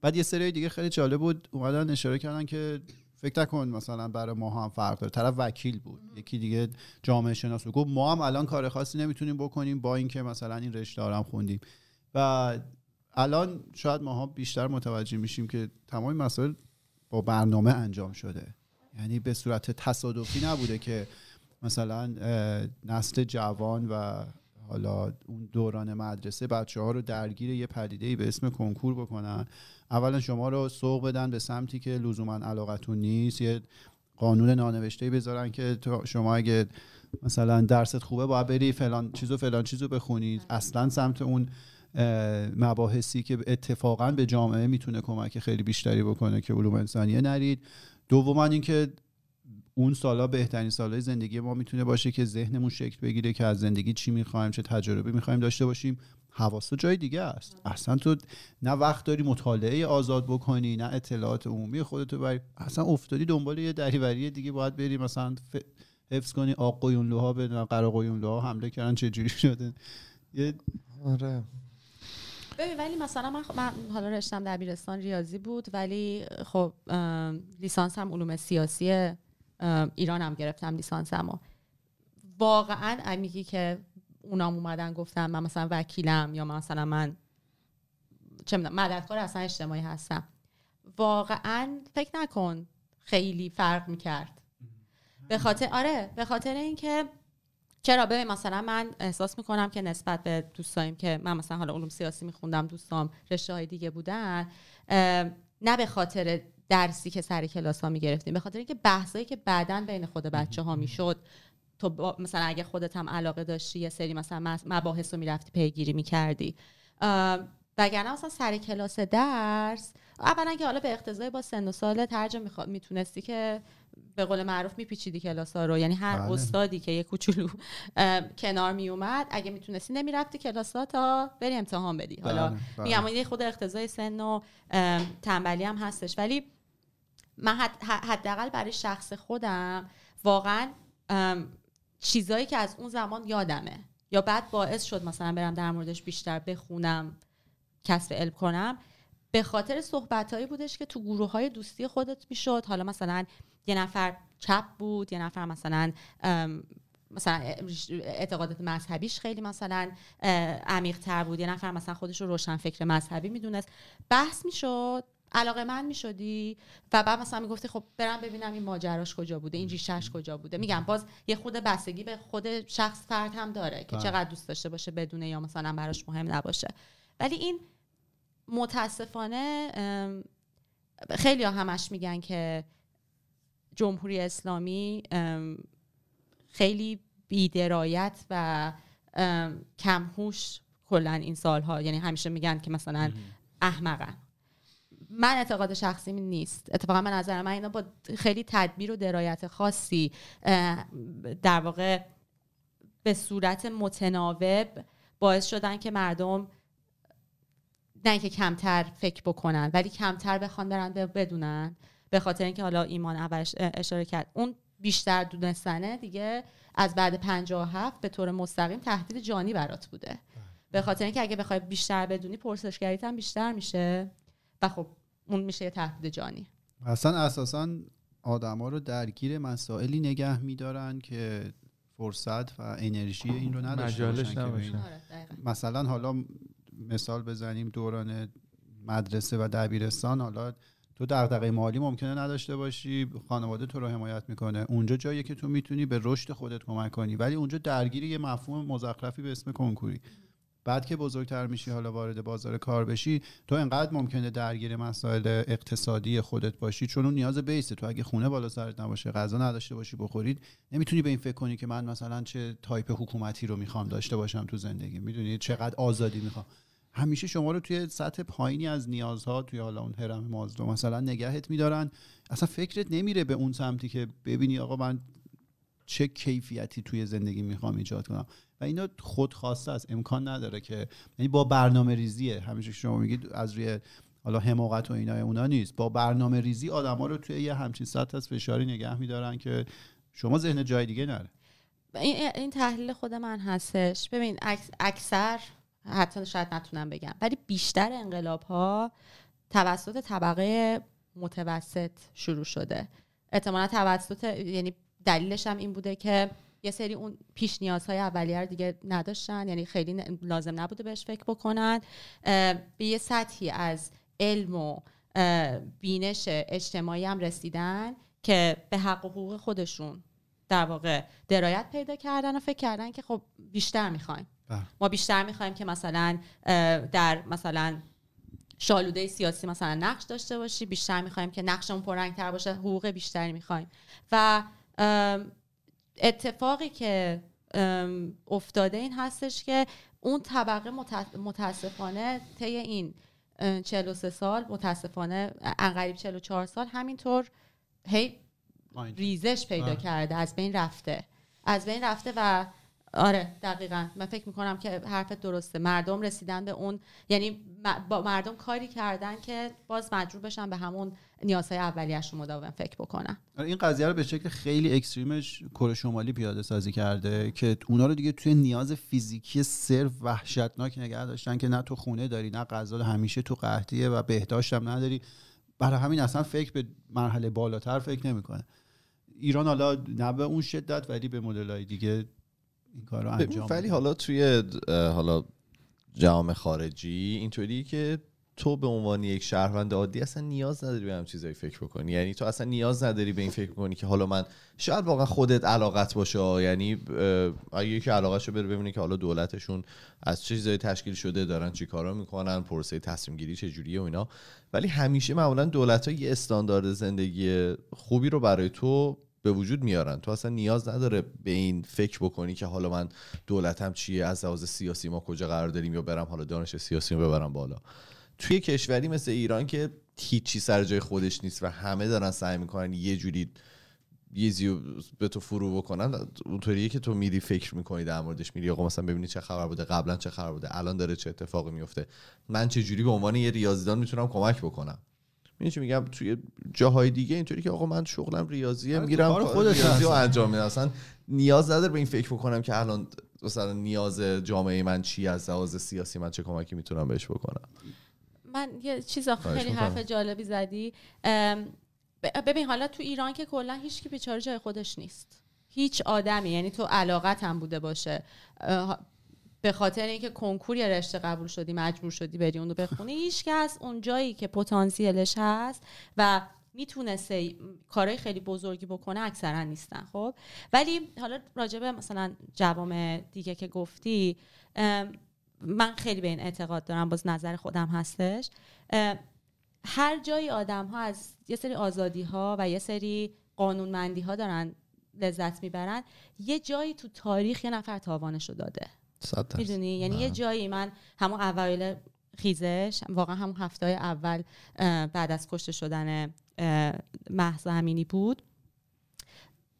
بعد یه سری دیگه خیلی جالب بود. اومدن اشاره کردن که فکر نکن مثلا برای ما هم فرق داره. طرف وکیل بود. یکی دیگه جامعه شناس بود. گفت ما هم الان کار خاصی نمی‌تونیم بکنیم با اینکه مثلا این رشته هم خوندیم. و الان شاید ماها بیشتر متوجه میشیم که تمام مسائل با برنامه انجام شده. یعنی به صورت تصادفی نبوده که مثلا نسل جوان و حالا اون دوران مدرسه بچه ها رو درگیر یه پدیده به اسم کنکور بکنن. اولا شما رو سوق بدن به سمتی که لزوما علاقتون نیست. یه قانون نانوشته بذارن که شما اگه مثلا درست خوبه باید بری فلان چیزو فلان چیزو بخونید. اصلا سمت اون مباحثی که اتفاقا به جامعه می‌تونه کمک خیلی بیشتری بکنه که علوم انسانیه نرید. دوما اینکه اون سالا بهترین سالهای زندگی ما می‌تونه باشه که ذهنمون شکل بگیره که از زندگی چی می‌خوایم چه تجربه می‌خوایم داشته باشیم. حواس جای دیگه است. اصلا تو نه وقت داری مطالعه آزاد بکنی نه اطلاعات عمومی خودتو بری اصلا افتادی دنبال یه دریوری دیگه باید بری مثلا حفظ کنی آق قیونلوها به قرا قیونلوها حمله کردن چه جوری شده؟ یه آره. ببین ولی مثلا من, من حالا رشتم دبیرستان ریاضی بود ولی خب لیسانس هم علوم سیاسی ایران هم گرفتم و واقعا میگی که اونام اومدن گفتم من مثلا وکیلم یا مثلا من چه می‌دونم مددکار اصلا اجتماعی هستم. واقعا فکر نکن خیلی فرق می‌کرد. به خاطر آره به خاطر اینکه چرا؟ ببین مثلا من احساس می‌کنم که نسبت به دوستایم که من مثلا حالا علوم سیاسی میخوندم دوستام رشته های دیگه بودن نه به خاطر درسی که سر کلاس ها می‌گرفتیم به خاطر اینکه بحثایی که بعدا بین خود بچه ها می‌شد تو مثلا اگه خودت هم علاقه داشتی یه سری مثلا مباحث رو می‌رفتی پیگیری می‌کردی وگرنه مثلا سر کلاس درس اولا که حالا به اقتضای با سن و سال ترجمه می‌تونستی که به قول معروف میپیچیدی کلاس ها رو یعنی هر بله. استادی که یه کوچولو کنار میومد اگه می‌تونستی نمی‌رفتی کلاس ها تا بری امتحان بدی حالا بله، بله. میگم خود اقتضای سن و تنبلی هم هستش ولی من حداقل برای شخص خودم واقعا چیزایی که از اون زمان یادمه. یا بعد باعث شد مثلا برم در موردش بیشتر بخونم کسب علم کنم. به خاطر صحبتهایی بودش که تو گروه های دوستی خودت می‌شد. حالا مثلا یه نفر چپ بود یه نفر مثلا مثلا اعتقادات مذهبیش خیلی مثلا عمیق تر بود. یه نفر مثلا خودش رو روشن فکر مذهبی می‌دونست. بحث می‌شد علاقه من می‌شدی؟ و بعد مثلا می‌گفتی خب برم ببینم این ماجراش کجا بوده این ریشش کجا بوده. میگم باز یه خود بستگی به خود شخص فرد هم داره که بله. چقدر دوست داشته باشه بدونه یا مثلا براش مهم نباشه. ولی این متاسفانه خیلی همش میگن که جمهوری اسلامی خیلی بیدرایت و کمهوش کلا این سالها. یعنی همیشه میگن که مثلا احمقن. من اعتقاد شخصی نیست. اتفاقا من نظر من اینا با خیلی تدبیر و درایت خاصی در واقع به صورت متناوب باعث شدن که مردم نه اینکه کمتر فکر بکنن ولی کمتر بخوان برن بدونن. به خاطر اینکه حالا ایمان اولش اشاره کرد. اون بیشتر دونستنه دیگه از بعد 57 به طور مستقیم تهدید جانی برات بوده. به خاطر اینکه اگه بخوای بیشتر بدونی پرسشگریت هم بیشتر میشه. و خب اون میشه یه تهدید جانی. اصلا اساسا آدما رو درگیر مسائلی نگه میدارن که فرصت و انرژی این رو نداشته باشن آره، مثلا حالا مثال بزنیم دوران مدرسه و دبیرستان. حالا تو دغدغه مالی ممکنه نداشته باشی خانواده تو رو حمایت می‌کنه. اونجا جایی که تو می‌تونی به رشد خودت کمک کنی. ولی اونجا درگیری یه مفهوم مزخرفی به اسم کنکوری. بعد که بزرگتر میشی حالا وارد بازار کار بشی تو انقدر ممکنه درگیر مسائل اقتصادی خودت باشی چون اون نیاز بیسه تو اگه خونه بالا سرت نباشه غذا نداشته باشی بخورید نمی‌تونی به این فکر کنی که من مثلا چه تایپ حکومتی رو می‌خوام داشته باشم تو زندگی. می‌دونی؟ چقدر آزادی می‌خوام. همیشه شما رو توی سطح پایینی از نیازها توی حالا اون هرم مازلو مثلا نگهت میدارن. اصلا فکرت نمیره به اون سمتی که ببینی آقا من چه کیفیتی توی زندگی می‌خوام ایجاد کنم. و اینا خودخواسته است. امکان نداره که یعنی با برنامه ریزیه. همیشه شما میگید از روی حالا حماقت و اینا اونا نیست. با برنامه ریزی آدما رو توی یه همچین سطح از فشاری نگه میدارن که شما ذهن جای دیگه نره. این تحلیل خود من هستش. ببین اکثر حتی شاید نتونم بگم ولی بیشتر انقلاب ها توسط طبقه متوسط شروع شده. احتمالا توسط یعنی دلیلش هم این بوده که یه سری اون پیش نیازهای اولیه رو دیگه نداشتن. یعنی خیلی لازم نبوده بهش فکر بکنن. به یه سطحی از علم و بینش اجتماعی هم رسیدن که به حق و حقوق خودشون در واقع درایت پیدا کردن و فکر کردن که خب بیشتر می‌خوایم. بله. ما بیشتر می‌خوایم که مثلا در مثلا شالوده سیاسی مثلا نقش داشته باشی. بیشتر می‌خوایم که نقشمون پررنگتر باشه. حقوق بیشتری می‌خوایم. و اتفاقی که افتاده این هستش که اون طبقه متاسفانه طی این 43 سال متاسفانه انقریب 44 سال همینطور هی ریزش پیدا کرده از بین رفته. از بین رفته و آره دقیقا. من فکر می‌کنم که حرفت درسته. مردم رسیدن به اون یعنی با مردم کاری کردن که باز مجبور بشن به همون نیازهای اولیه‌شون مداوم فکر بکنن آره، این قضیه رو به شکل خیلی اکستریمش کره شمالی پیاده سازی کرده که اونا رو دیگه توی نیاز فیزیکی صرف وحشتناک نگه داشتن که نه تو خونه داری نه غذا همیشه تو قحطیه و بهداشت هم نداری. برای همین اصلا فکر به مرحله بالاتر فکر نمی‌کنه. ایران حالا نه به اون شدت ولی به مدلای دیگه این کار رو انجام ولی حالا توی حالا جامعه خارجی اینطوری که تو به عنوان یک شهروند عادی اصلا نیاز نداری به هم چیزایی فکر بکنی. یعنی تو اصلا نیاز نداری به این فکر کنی که حالا من شاید واقعا خودت علاقت باشه یعنی اگه یکی علاقه بره ببینه که حالا دولتشون از چه چیزایی تشکیل شده دارن چی کارا می‌کنن پروسه تصمیم گیری چه جوریه و اینا. ولی همیشه معمولا دولت ها یه استاندارد زندگی خوبی رو برای تو به وجود میارن. تو اصلا نیاز نداره به این فکر بکنی که حالا من دولتم چیه از لحاظ سیاسی ما کجا قرار داریم یا برم حالا دانش سیاسی رو ببرم بالا. توی کشوری مثل ایران که هیچی سر جای خودش نیست و همه دارن سعی می‌کنن یه جوری یه زیو به تو فرو بکنن اونطوریه که تو میری فکر می‌کنی در موردش میری. آقا مثلا ببینی چه خبر بوده قبلا چه خبر بوده الان داره چه اتفاقی میفته من چه جوری به عنوان یه ریاضیدان می‌تونم کمک بکنم؟ می‌دونی میگم؟ توی جاهای دیگه اینطوری که آقا من شغلم ریاضیه آره، میرم ریاضی رو انجام میدم. اصلا نیاز نداره به این فکر بکنم که الان مثلا نیاز جامعه من چی از لحاظ سیاسی من چه کمکی می‌تونم بهش بکنم. من یه چیز خیلی حرف جالبی زدی. ببین حالا تو ایران که کلا هیچ کی بیچاره جای خودش نیست. هیچ آدمی یعنی تو علاقت هم بوده باشه. به خاطر اینکه کنکور یا رشته قبول شدی مجبور شدی بری اون رو بخونی هیچ کس اون جایی که پتانسیلش هست و می‌تونسته کارهای خیلی بزرگی بکنه اکثرا نیستن خب؟ ولی حالا راجبه مثلا جوام دیگه که گفتی من خیلی به این اعتقاد دارم باز نظر خودم هستش. هر جایی آدم ها از یه سری آزادی ها و یه سری قانونمندی ها دارن لذت می‌برن یه جایی تو تاریخ یه نفر تاوانشو داده. می‌دونی؟ یعنی یه جایی من همون اوایل خیزش واقعا همون هفته اول بعد از کشته شدن محض امینی بود.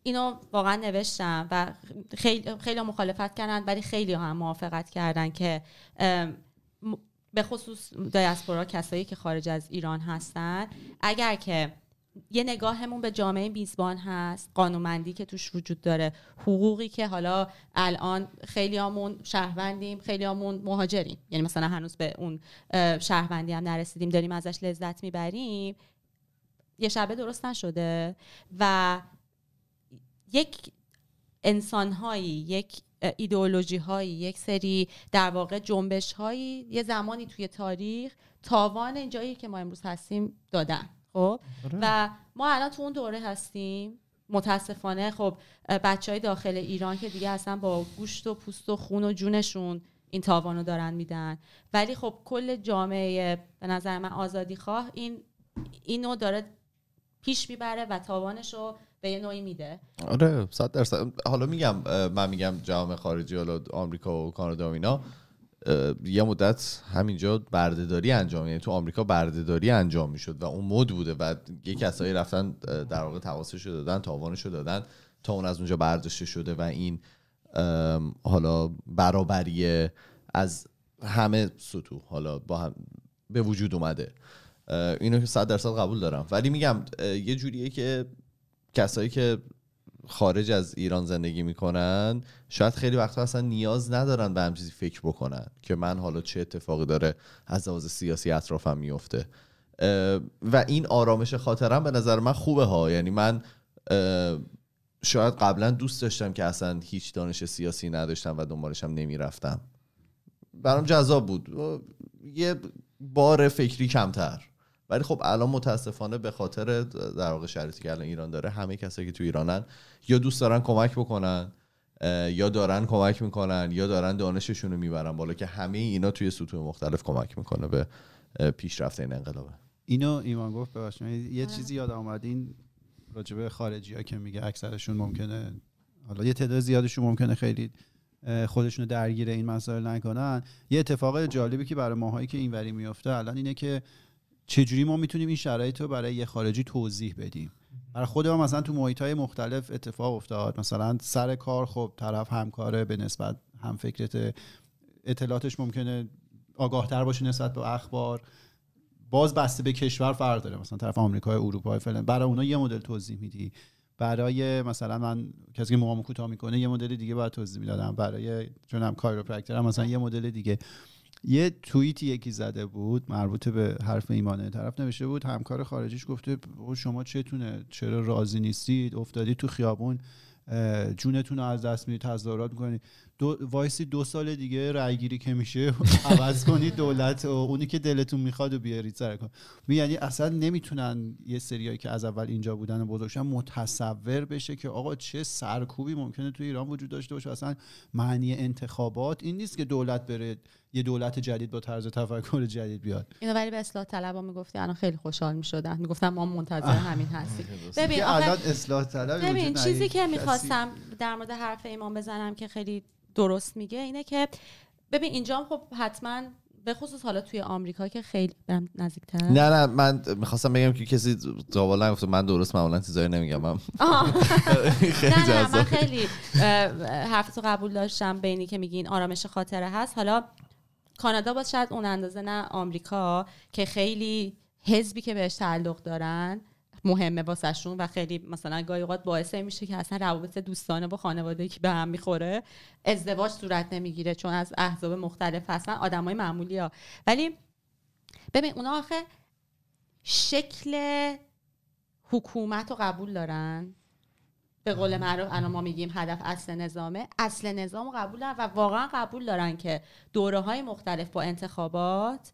اینو واقعا نوشتم و خیلی خیلی مخالفت کردن ولی خیلی هم موافقت کردن که به خصوص دیاسپورا کسایی که خارج از ایران هستن. اگر که یه نگاهمون به جامعه میزبان هست قانونمندی که توش وجود داره حقوقی که حالا الان خیلیامون شهروندیم خیلیامون مهاجریم. یعنی مثلا هنوز به اون شهروندی هم نرسیدیم داریم ازش لذت می‌بریم یه شبه درست نشده. و یک انسانهایی یک ایدئولوژی هایی یک سری در واقع جنبش هایی یه زمانی توی تاریخ تاوان اینجایی که ما امروز هستیم دادن خب؟ آره. و ما الان تو اون دوره هستیم. متاسفانه خب بچه های داخل ایران که دیگه اصلا با گوشت و پوست و خون و جونشون این تاوان رو دارن میدن. ولی خب کل جامعه به نظر من آزادی خواه این اینو داره پیش می‌بره و تاوانش رو به یه نوعی میده. آره صد درصد. حالا میگم من میگم جامعه خارجی حالا آمریکا و کانادا و اینا یه مدت همینجا بردهداری انجام یعنی تو آمریکا بردهداری انجام می‌شد و اون مد بوده و یه کسایی رفتن در واقع تواسش دادن تاوانش دادن تا اون از اونجا برداشته شده و این حالا برابری از همه سطوح حالا با هم به وجود اومده. اینو که صد درصد قبول دارم. ولی میگم یه جوریه که کسایی که خارج از ایران زندگی می‌کنن شاید خیلی وقتا اصلا نیاز ندارن به هم چیزی فکر بکنن که من حالا چه اتفاقی داره از لحاظ سیاسی اطرافم میفته و این آرامش خاطرم به نظر من خوبه ها. یعنی من شاید قبلا دوست داشتم که اصلا هیچ دانش سیاسی نداشتم و دنبالش هم نمی‌رفتم. برام جذاب بود. یه بار فکری کمتر. ولی خب الان متاسفانه به خاطر در واقع شرایطی که الان ایران داره همه کسایی که تو ایرانن یا دوست دارن کمک بکنن یا دارن کمک می‌کنن یا دارن دانششون رو می‌برن بالا که همه اینا توی سطوح مختلف کمک می‌کنه به پیشرفت این انقلابه. اینو ایمان گفت ببخشید. یه آره. چیزی یاد آمد این راجبه خارجی ها که میگه اکثرشون ممکنه حالا یه تعداد زیادشون ممکنه خیلی خودشونو درگیر این مسائل نکنن. یه اتفاق جالبی که برای ماهایی که اینوری میفته الان اینه که چجوری ما می‌تونیم این شرایط رو برای یه خارجی توضیح بدیم؟ برای خود ما مثلا تو محیط های مختلف اتفاق افتاد. مثلا سر کار خب طرف همکاره به نسبت هم فکرت اطلاعاتش ممکنه آگاه تر باشه نسبت به اخبار. باز بسته به کشور فرق داره. مثلا طرف آمریکا اروپا فلان. برای اونا یه مدل توضیح میدی. برای مثلا من کسی که موامو کوتاه می‌کنه یه مدل دیگه باید توضیح می‌دادم. برای چون هم کایروپرکتر مثلا یه مدل دیگه. یه توییتی یکی زده بود مربوط به حرف ایمانه طرف نوشته بود همکار خارجیش گفته شما چتونه؟ چرا راضی نیستید؟ افتادی تو خیابون جونتون رو از دست می‌دید تظاهرات می‌کنید دو وایسی دو سال دیگه رای گیری که میشه عوض کنید دولت و اونی که دلتون می‌خواد و بیارید سر کن یعنی اصلا نمی‌تونن یه سریایی که از اول اینجا بودن و بزرگشن متصور بشه که آقا چه سرکوبی ممکنه تو ایران وجود داشته باشه. اصلا معنی انتخابات این نیست که دولت بره یه دولت جدید با طرز تفکر جدید بیاد. اینو ولی به اصلاح طلبا می‌گفتی الان خیلی خوشحال می‌شدن. می‌گفتم ما منتظر همین هستیم. ببین الان اصلاح طلب ببین چیزی که می‌خواستم در مورد حرف ایمان بزنم که خیلی درست میگه اینه که ببین اینجا خب حتما به خصوص حالا توی آمریکا که خیلی برم نزدیکتر. نه نه من می‌خواستم بگم که کسی جواب نگفته. من درست معمولا چیزایی نمیگم. من خیلی نه, نه من خیلی حرفتو قبول داشتم بینی که میگین آرامش خاطره هست. حالا کانادا باز شاید اون اندازه نه آمریکا که خیلی حزبی که بهش تعلق دارن مهمه واسهشون و خیلی مثلا گاهی اوقات باعث میشه که اصلا روابط دوستانه با خانواده که به هم می‌خوره ازدواج صورت نمی‌گیره چون از احزاب مختلف هستن آدمای معمولی ها ولی ببین اونا آخه شکل حکومت رو قبول دارن. به قول معروف الان ما میگیم هدف اصل نظامه. اصل نظام قبول دارن و واقعا قبول دارن که دوره های مختلف با انتخابات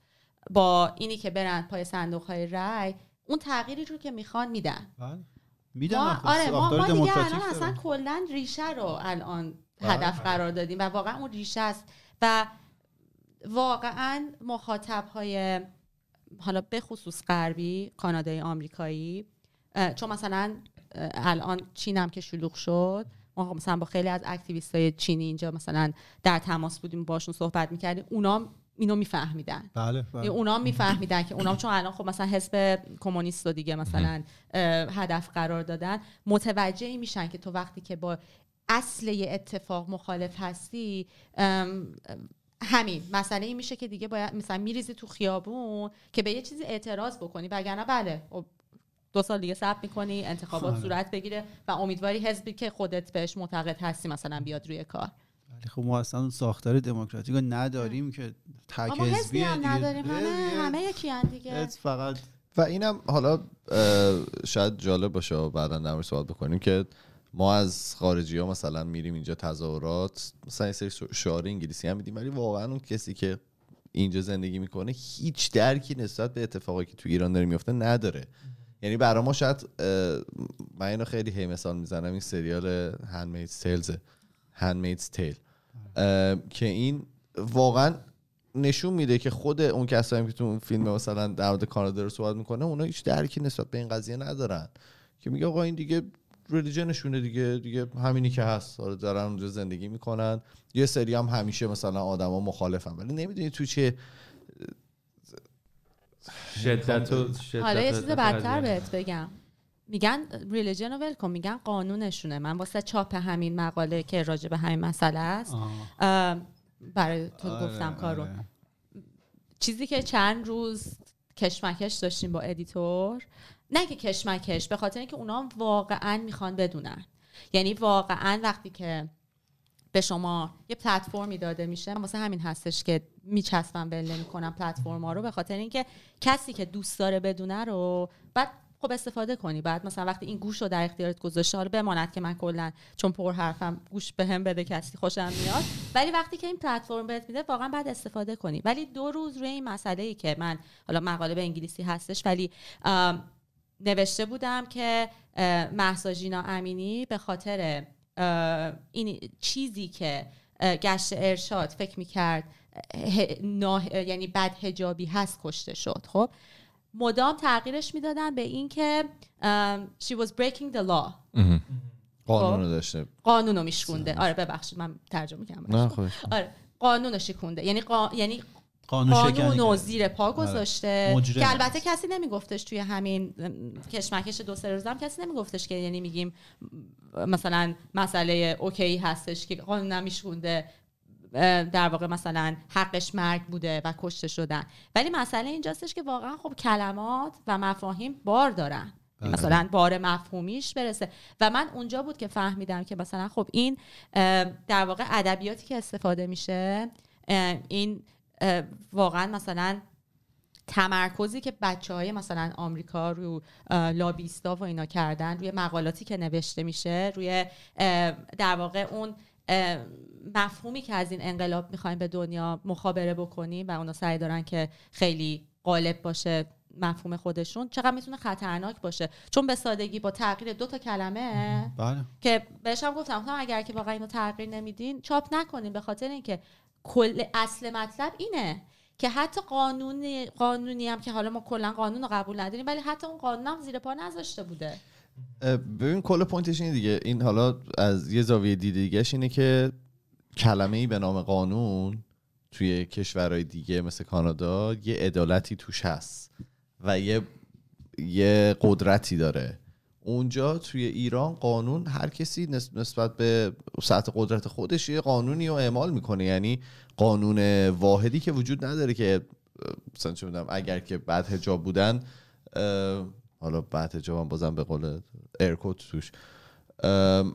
با اینی که برن پای صندوق های رای اون تغییری رو که می‌خوان میدن. بله. میدن ما آره ما, ما دیگه الان اصلا کلا ریشه رو الان بله. هدف قرار دادیم و واقعا اون ریشه است. و واقعا مخاطب های حالا به خصوص غربی کانادای آمریکایی چون مثلا الان چین هم که شلوغ شد ما مثلا با خیلی از اکتیویست های چینی اینجا مثلا در تماس بودیم باشون صحبت می‌کردیم اونا اینو میفهمیدن بله, بله. اونا میفهمیدن که اونا چون الان خب مثلا حزب کمونیست و دیگه مثلا هدف قرار دادن متوجه میشن که تو وقتی که با اصل یه اتفاق مخالف هستی همین مسئله این میشه که دیگه باید مثلا میریزی تو خیابون که به یه چیزی اعتراض بکنی وگرنه بله خب دو سال دیگه ثبت می‌کنی انتخابات خب. صورت بگیره و امیدواری حزبی که خودت بهش معتقد هستی مثلا بیاد روی کار. ولی خب ما اصلا ساختار دموکراتیک رو نداریم که تک حزبی نداریم. همه همه یکی دیگه. فقط و اینم حالا شاید جالب باشه بعدا در صحبت بکنیم که ما از خارجی ها مثلا میریم اینجا تظاهرات مثلا سری شعار انگلیسی هم میدیم ولی واقعا اون کسی که اینجا زندگی می‌کنه هیچ درکی نسبت به اتفاقی که تو ایران داره میفته نداره. یعنی برای ما شاید من اینو خیلی هی مثال می‌زنم این سریال هندمیدز تیلز هندمیدز تیل که این واقعا نشون میده که خود اون کسایی که تو اون فیلم مثلا در مورد کانادا رو صحبت می‌کنه اونا هیچ درکی نسبت به این قضیه ندارن. که میگه آقا این دیگه ریلیجنشونه دیگه دیگه همینی که هست. آره دارن اونجا زندگی می‌کنن. یه سری هم همیشه مثلا آدما مخالفن. ولی نمی‌دونی تو چه شدت و حالا یه چیز بدتر بهت بگم. میگن religion رو ول کن میگن قانونشونه. من واسه چاپ همین مقاله که راجع به همین مسئله است برای تو آره، گفتم کارو. آره. چیزی که چند روز کشمکش داشتیم با editor نه که کشمکش به خاطر اینکه اونا واقعا می‌خوان بدونن. یعنی واقعا وقتی که به شما یه پلتفرمی داده میشه. واسه همین هستش که میچسبن ول نمی‌کنم پلتفرما رو به خاطر اینکه کسی که دوست داره بدونه رو بعد خب استفاده کنی. بعد مثلا وقتی این گوش رو در اختیارت گذاشته حالا بماند که من کلا چون پر حرفم گوش بهم بده کسی خوشم میاد. ولی وقتی که این پلتفرم بهت میده واقعا بعد استفاده کنی. ولی دو روز روی این مسئله ای که من حالا مقاله به انگلیسی هستش ولی نوشته بودم که محسا جینا امینی به خاطر این چیزی که گشت ارشاد فکر می‌کرد یعنی بد هجابی هست کشته شد. خب مدام تغییرش می‌دادن به این که she was breaking the law. قانون رو داشته. قانون رو میشکونده. آره ببخشید من ترجمه کردم. آره قانون رو شکونده. یعنی قا... یعنی قانون و زیر پا آره. گذاشته. که البته کسی نمیگفتش توی همین کشمکش دو سه روزم کسی نمیگفتش که یعنی میگیم مثلا مسئله اوکی هستش که قانون نمیشونده در واقع مثلا حقش مرگ بوده و کشته شدن. ولی مسئله اینجاستش که واقعا خب کلمات و مفاهیم بار دارن. بله. مثلا بار مفهومیش برسه. و من اونجا بود که فهمیدم که مثلا خب این در واقع ادبیاتی که استفاده میشه این واقعا مثلا تمرکزی که بچه های مثلا آمریکا رو لابیستا و اینا کردن روی مقالاتی که نوشته میشه روی در واقع اون مفهومی که از این انقلاب می‌خوایم به دنیا مخابره بکنیم و اونا سعی دارن که خیلی غالب باشه مفهوم خودشون چقدر می‌تونه خطرناک باشه چون به سادگی با تغییر دو تا کلمه بله. که بهشم گفتم اگر که واقعا اینو تغییر نمیدین چاپ نکنین به خاطر اینکه کل اصل مطلب اینه که حتی قانون قانونی هم که حالا ما کلا قانون رو قبول نداریم ولی حتی اون قانون هم زیر پا نذاشته بوده. ببین کل پوینتش اینه دیگه. این حالا از یه زاویه دیدگش اینه که کلمه ای به نام قانون توی کشورهای دیگه مثل کانادا یه عدالتی توش هست و یه یه قدرتی داره. اونجا توی ایران قانون هر کسی نسبت به سطح قدرت خودش یه قانونی رو اعمال می‌کنه. یعنی قانون واحدی که وجود نداره که مثلا چه می‌دونم اگر که بعد هجاب بودن حالا بعد هجاب هم بازم به قول ایرکوت توش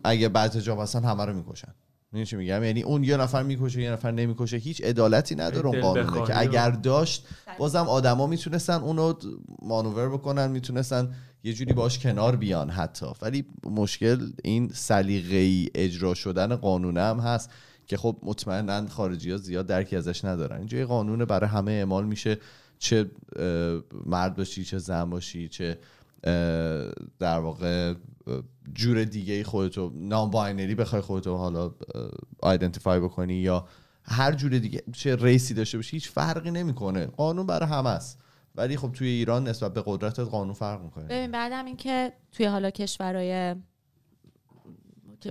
اگه بعد هجاب هستن همه رو می‌کشن. می‌دونی چی میگم؟ یعنی اون یه نفر می‌کشه یه نفر نمی‌کشه هیچ عدالتی نداره اون قانونه که اگر داشت بازم آدما می‌تونستن اونو مانور بکنن می‌تونستن یه جوری باش کنار بیان حتی. ولی مشکل این سلیقه‌ای اجرا شدن قانون هم هست که خب مطمئنا خارجی ها زیاد درکی ازش ندارن. اینجا یه قانون برای همه اعمال میشه. چه مرد باشی چه زن باشی چه در واقع جور دیگه خودتو non-binary بخوای خودتو حالا identify بکنی یا هر جور دیگه چه race ی داشته باشی هیچ فرقی نمی‌کنه. قانون برای همه است. ولی خب توی ایران نسبت به قدرت قانون فرق می‌کنه. ببین بعدم اینکه توی حالا کشورهای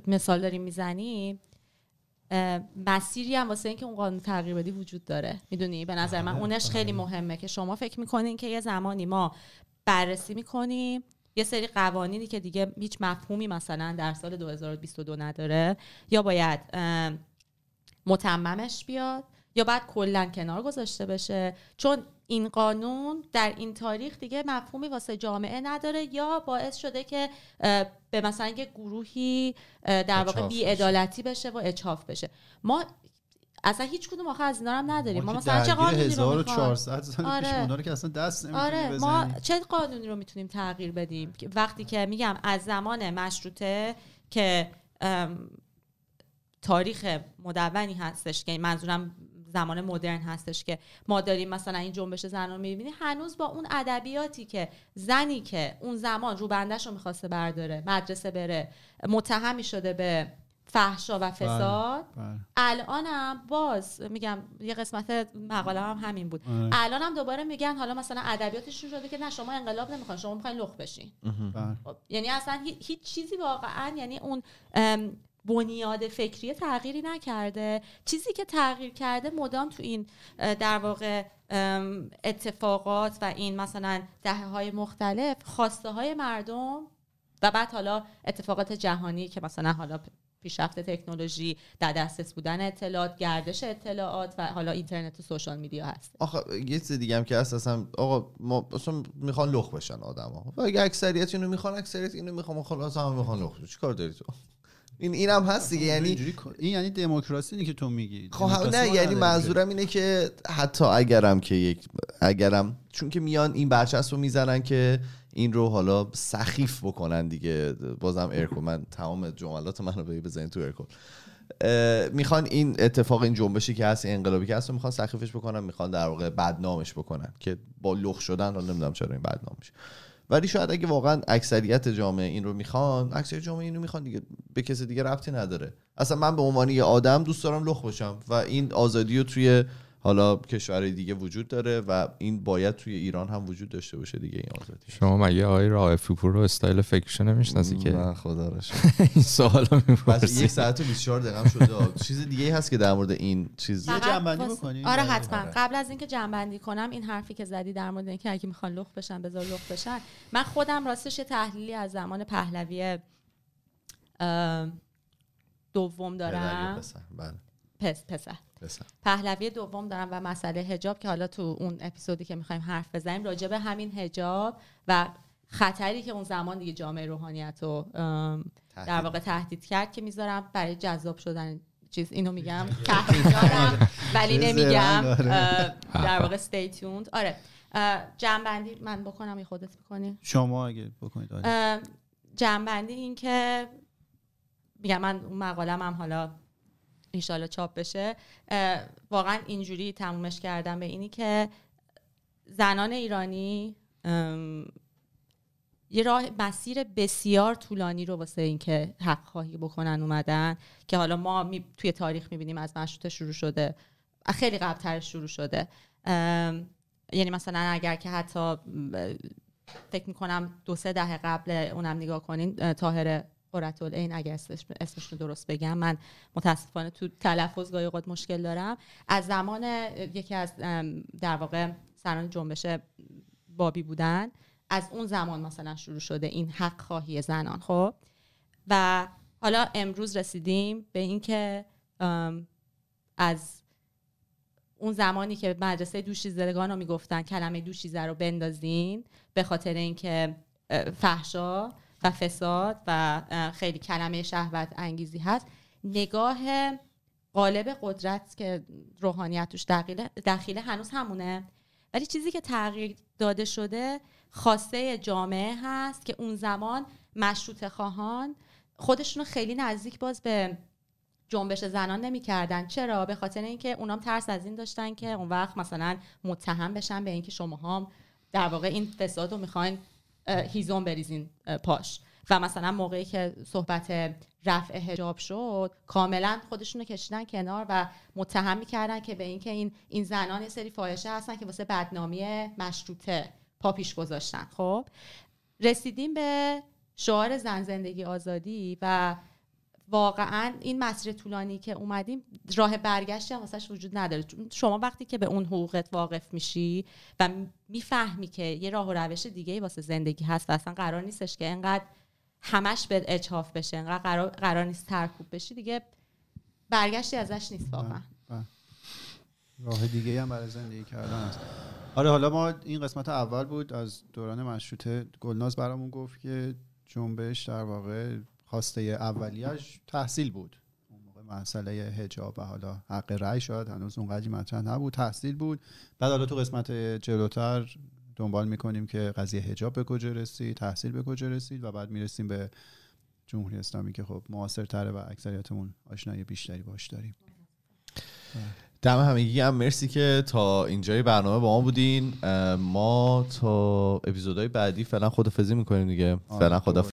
مثال داریم می‌زنی مسیری هم واسه اینکه اون قانون تغییر بدی وجود داره. می‌دونی؟ به نظر من آره، اونش خیلی آره. مهمه که شما فکر می‌کنین که یه زمانی ما بررسی می‌کنیم یه سری قوانینی که دیگه هیچ مفهومی مثلا در سال 2022 نداره یا باید متممش بیاد یا باید کلا کنار گذاشته بشه. چون این قانون در این تاریخ دیگه مفهومی واسه جامعه نداره یا باعث شده که به مثلا یه گروهی در واقع بیعدالتی بشه و اچاف بشه. ما اصلا هیچ کدوم آخه از اینا هم نداریم. ما, مثلا چه قانونی 1400 سال آره. که اصلا دست آره ما چه قانونی رو می‌تونیم تغییر بدیم؟ وقتی که میگم از زمان مشروطه که تاریخ مدونی هستش که منظورم زمان مدرن هستش که ما داریم مثلا این جنبش زن رو می‌بینی هنوز با اون ادبیاتی که زنی که اون زمان رو بندش رو می‌خواسته برداره مدرسه بره متهمی شده به فحشا و فساد بله، بله. الانم باز میگم یه قسمت مقاله هم همین بود آره. الانم دوباره میگن حالا مثلا ادبیاتشون شده که نه شما انقلاب نمی‌خواین شما می‌خواین لخ بشین بله. خب، یعنی اصلا هیچ چیزی واقعا یعنی اون بنیاد فکری تغییری نکرده. چیزی که تغییر کرده مدام تو این در واقع اتفاقات و این مثلا دهه های مختلف خواسته های مردم و بعد حالا اتفاقات جهانی که مثلا حالا پیشرفت تکنولوژی در دسترس بودن اطلاعات گردش اطلاعات و حالا اینترنت و سوشال میدیا هست. آخه یه چیز دیگه هم که هست اصلا آقا ما اصلا می‌خوان لخ بشن آدما و اگه اکثریت اینو می‌خوان اکثریت اینو می‌خوان خلاص هم می‌خوان لخ چیکار داری تو؟ این اینم هست دیگه یعنی این یعنی دموکراسی که تو میگی. خب نه یعنی منظورم اینه که حتی اگرم که یک اگرم چون که میان این برچسب رو می‌زنن که این رو حالا سخیف بکنن دیگه بازم ارکو من تمام جملات من رو بزنین تو ارکو می‌خوان این اتفاق این جنبشی که هست انقلابی که هست رو می‌خوان سخیفش بکنن می‌خوان در واقع بدنامش بکنن که با لخ شدن حالا نمی‌دونم چرا این بدنام میشه ولی شاید اگه واقعا اکثریت جامعه این رو می‌خوان اکثریت جامعه این رو می‌خوان دیگه به کسی دیگه ربطی نداره. اصلا من به عنوان یه آدم دوست دارم لخ باشم و این آزادی رو توی حالا کشورهای دیگه وجود داره و این باید توی ایران هم وجود داشته باشه دیگه این آزادی. شما مگه آقای رائفی پور رو استایل فکرشو نمی‌شناسی که؟ من خدا رو این سوالو بس می‌پرسی یک ساعت و 24 دقیقه شده. چیز دیگه هست که در مورد این چیز جنبندی بکنی؟ آره آره. حتما. آره. قبل از اینکه جنبندی کنم این حرفی که زدی در مورد اینکه اگه می‌خوان لخ بشن بذار لخ بشن. من خودم راستش یه تحلیلی از زمان پهلوی دوم دارم. پسر، بله. پس پسر. پهلوی دوم دارم و مسئله هجاب که حالا تو اون اپیزودی که می‌خوایم حرف بزنیم راجع به همین هجاب و خطری که اون زمان دیگه جامعه روحانیت رو در واقع تهدید کرد که می‌ذارم. برای جذاب شدن چیز اینو میگم. دارم ولی نمیگم. در واقع stay tuned. آره. جنبندی من بکنم یا خودت می‌کنی شما اگه بکنید آره. جنبندی این که میگم من اون مقالم هم حالا ایشالا چاپ بشه. واقعا اینجوری تمومش کردم به اینی که زنان ایرانی یه راه مسیر بسیار طولانی رو واسه اینکه حق خواهی بکنن اومدن که حالا ما توی تاریخ می‌بینیم از مشروطه شروع شده. خیلی قبلتر شروع شده. یعنی مثلا اگر که حتی فکر می‌کنم دو سه دهه قبل اونم نگاه کنین اه، طاهر قرتالعین اگر اسمش رو درست بگم. من متاسفانه تو تلفظ گاهی اوقات مشکل دارم. از زمان یکی از در واقع سران جنبش بابی بودن از اون زمان مثلا شروع شده این حق خواهی زنان. خب؟ و حالا امروز رسیدیم به اینکه از اون زمانی که مدرسه دوشیزگان رو می‌گفتن کلمه دوشیزه رو بندازین به خاطر اینکه فحشا و فساد و خیلی کلمه شهوت انگیزی هست. نگاه قالب قدرت که روحانیت توش دخیله, هنوز همونه. ولی چیزی که تغییر داده شده خواسته جامعه هست که اون زمان مشروط خواهان خودشون خیلی نزدیک باز به جنبش زنان نمی‌کردن. چرا؟ به خاطر اینکه اونام ترس از این داشتن که اون وقت مثلا متهم بشن به اینکه شما هم در واقع این فساد رو می‌خواین هیزم بریزین پاش و مثلا موقعی که صحبت رفع حجاب شد کاملا خودشون رو کشیدن کنار و متهم می‌کردن که به اینکه این این زنان سری فاحشه هستن که واسه بدنامی مشروطه پا پیش گذاشتن. خب رسیدیم به شعار زن زندگی آزادی و واقعا این مسیر طولانی که اومدیم راه برگشتی هم واسش وجود نداره. شما وقتی که به اون حقوقت واقف میشی و می‌فهمی که یه راه و روش دیگه واسه زندگی هست و اصلا قرار نیستش که انقدر همش به اجهاف بشه انقدر قرار, قرار نیست ترکوب بشی دیگه برگشتی ازش نیست واقعا. راه دیگه هم برای زندگی کردن هست. آره حالا ما این قسمت اول بود از دوران مشروطه گلناز برامون گفت که جنبش در واقع خواسته اولیش تحصیل بود. اون موقع مسئله هجاب و حالا حق رأی شاید هنوز اونقدری مطرح نبود تحصیل بود. بعد حالا تو قسمت جلوتر دنبال می‌کنیم که قضیه هجاب به کجا رسید تحصیل به کجا رسید و بعد می‌رسیم به جمهوری اسلامی که خب معاصرتره و اکثریتمون آشنایی بیشتری باش داریم. دم همگی هم مرسی که تا اینجای برنامه با ما بودین. ما تا اپیزودهای بعدی فعلا خدافزی می‌کنیم دیگه. آره، فعلا خدا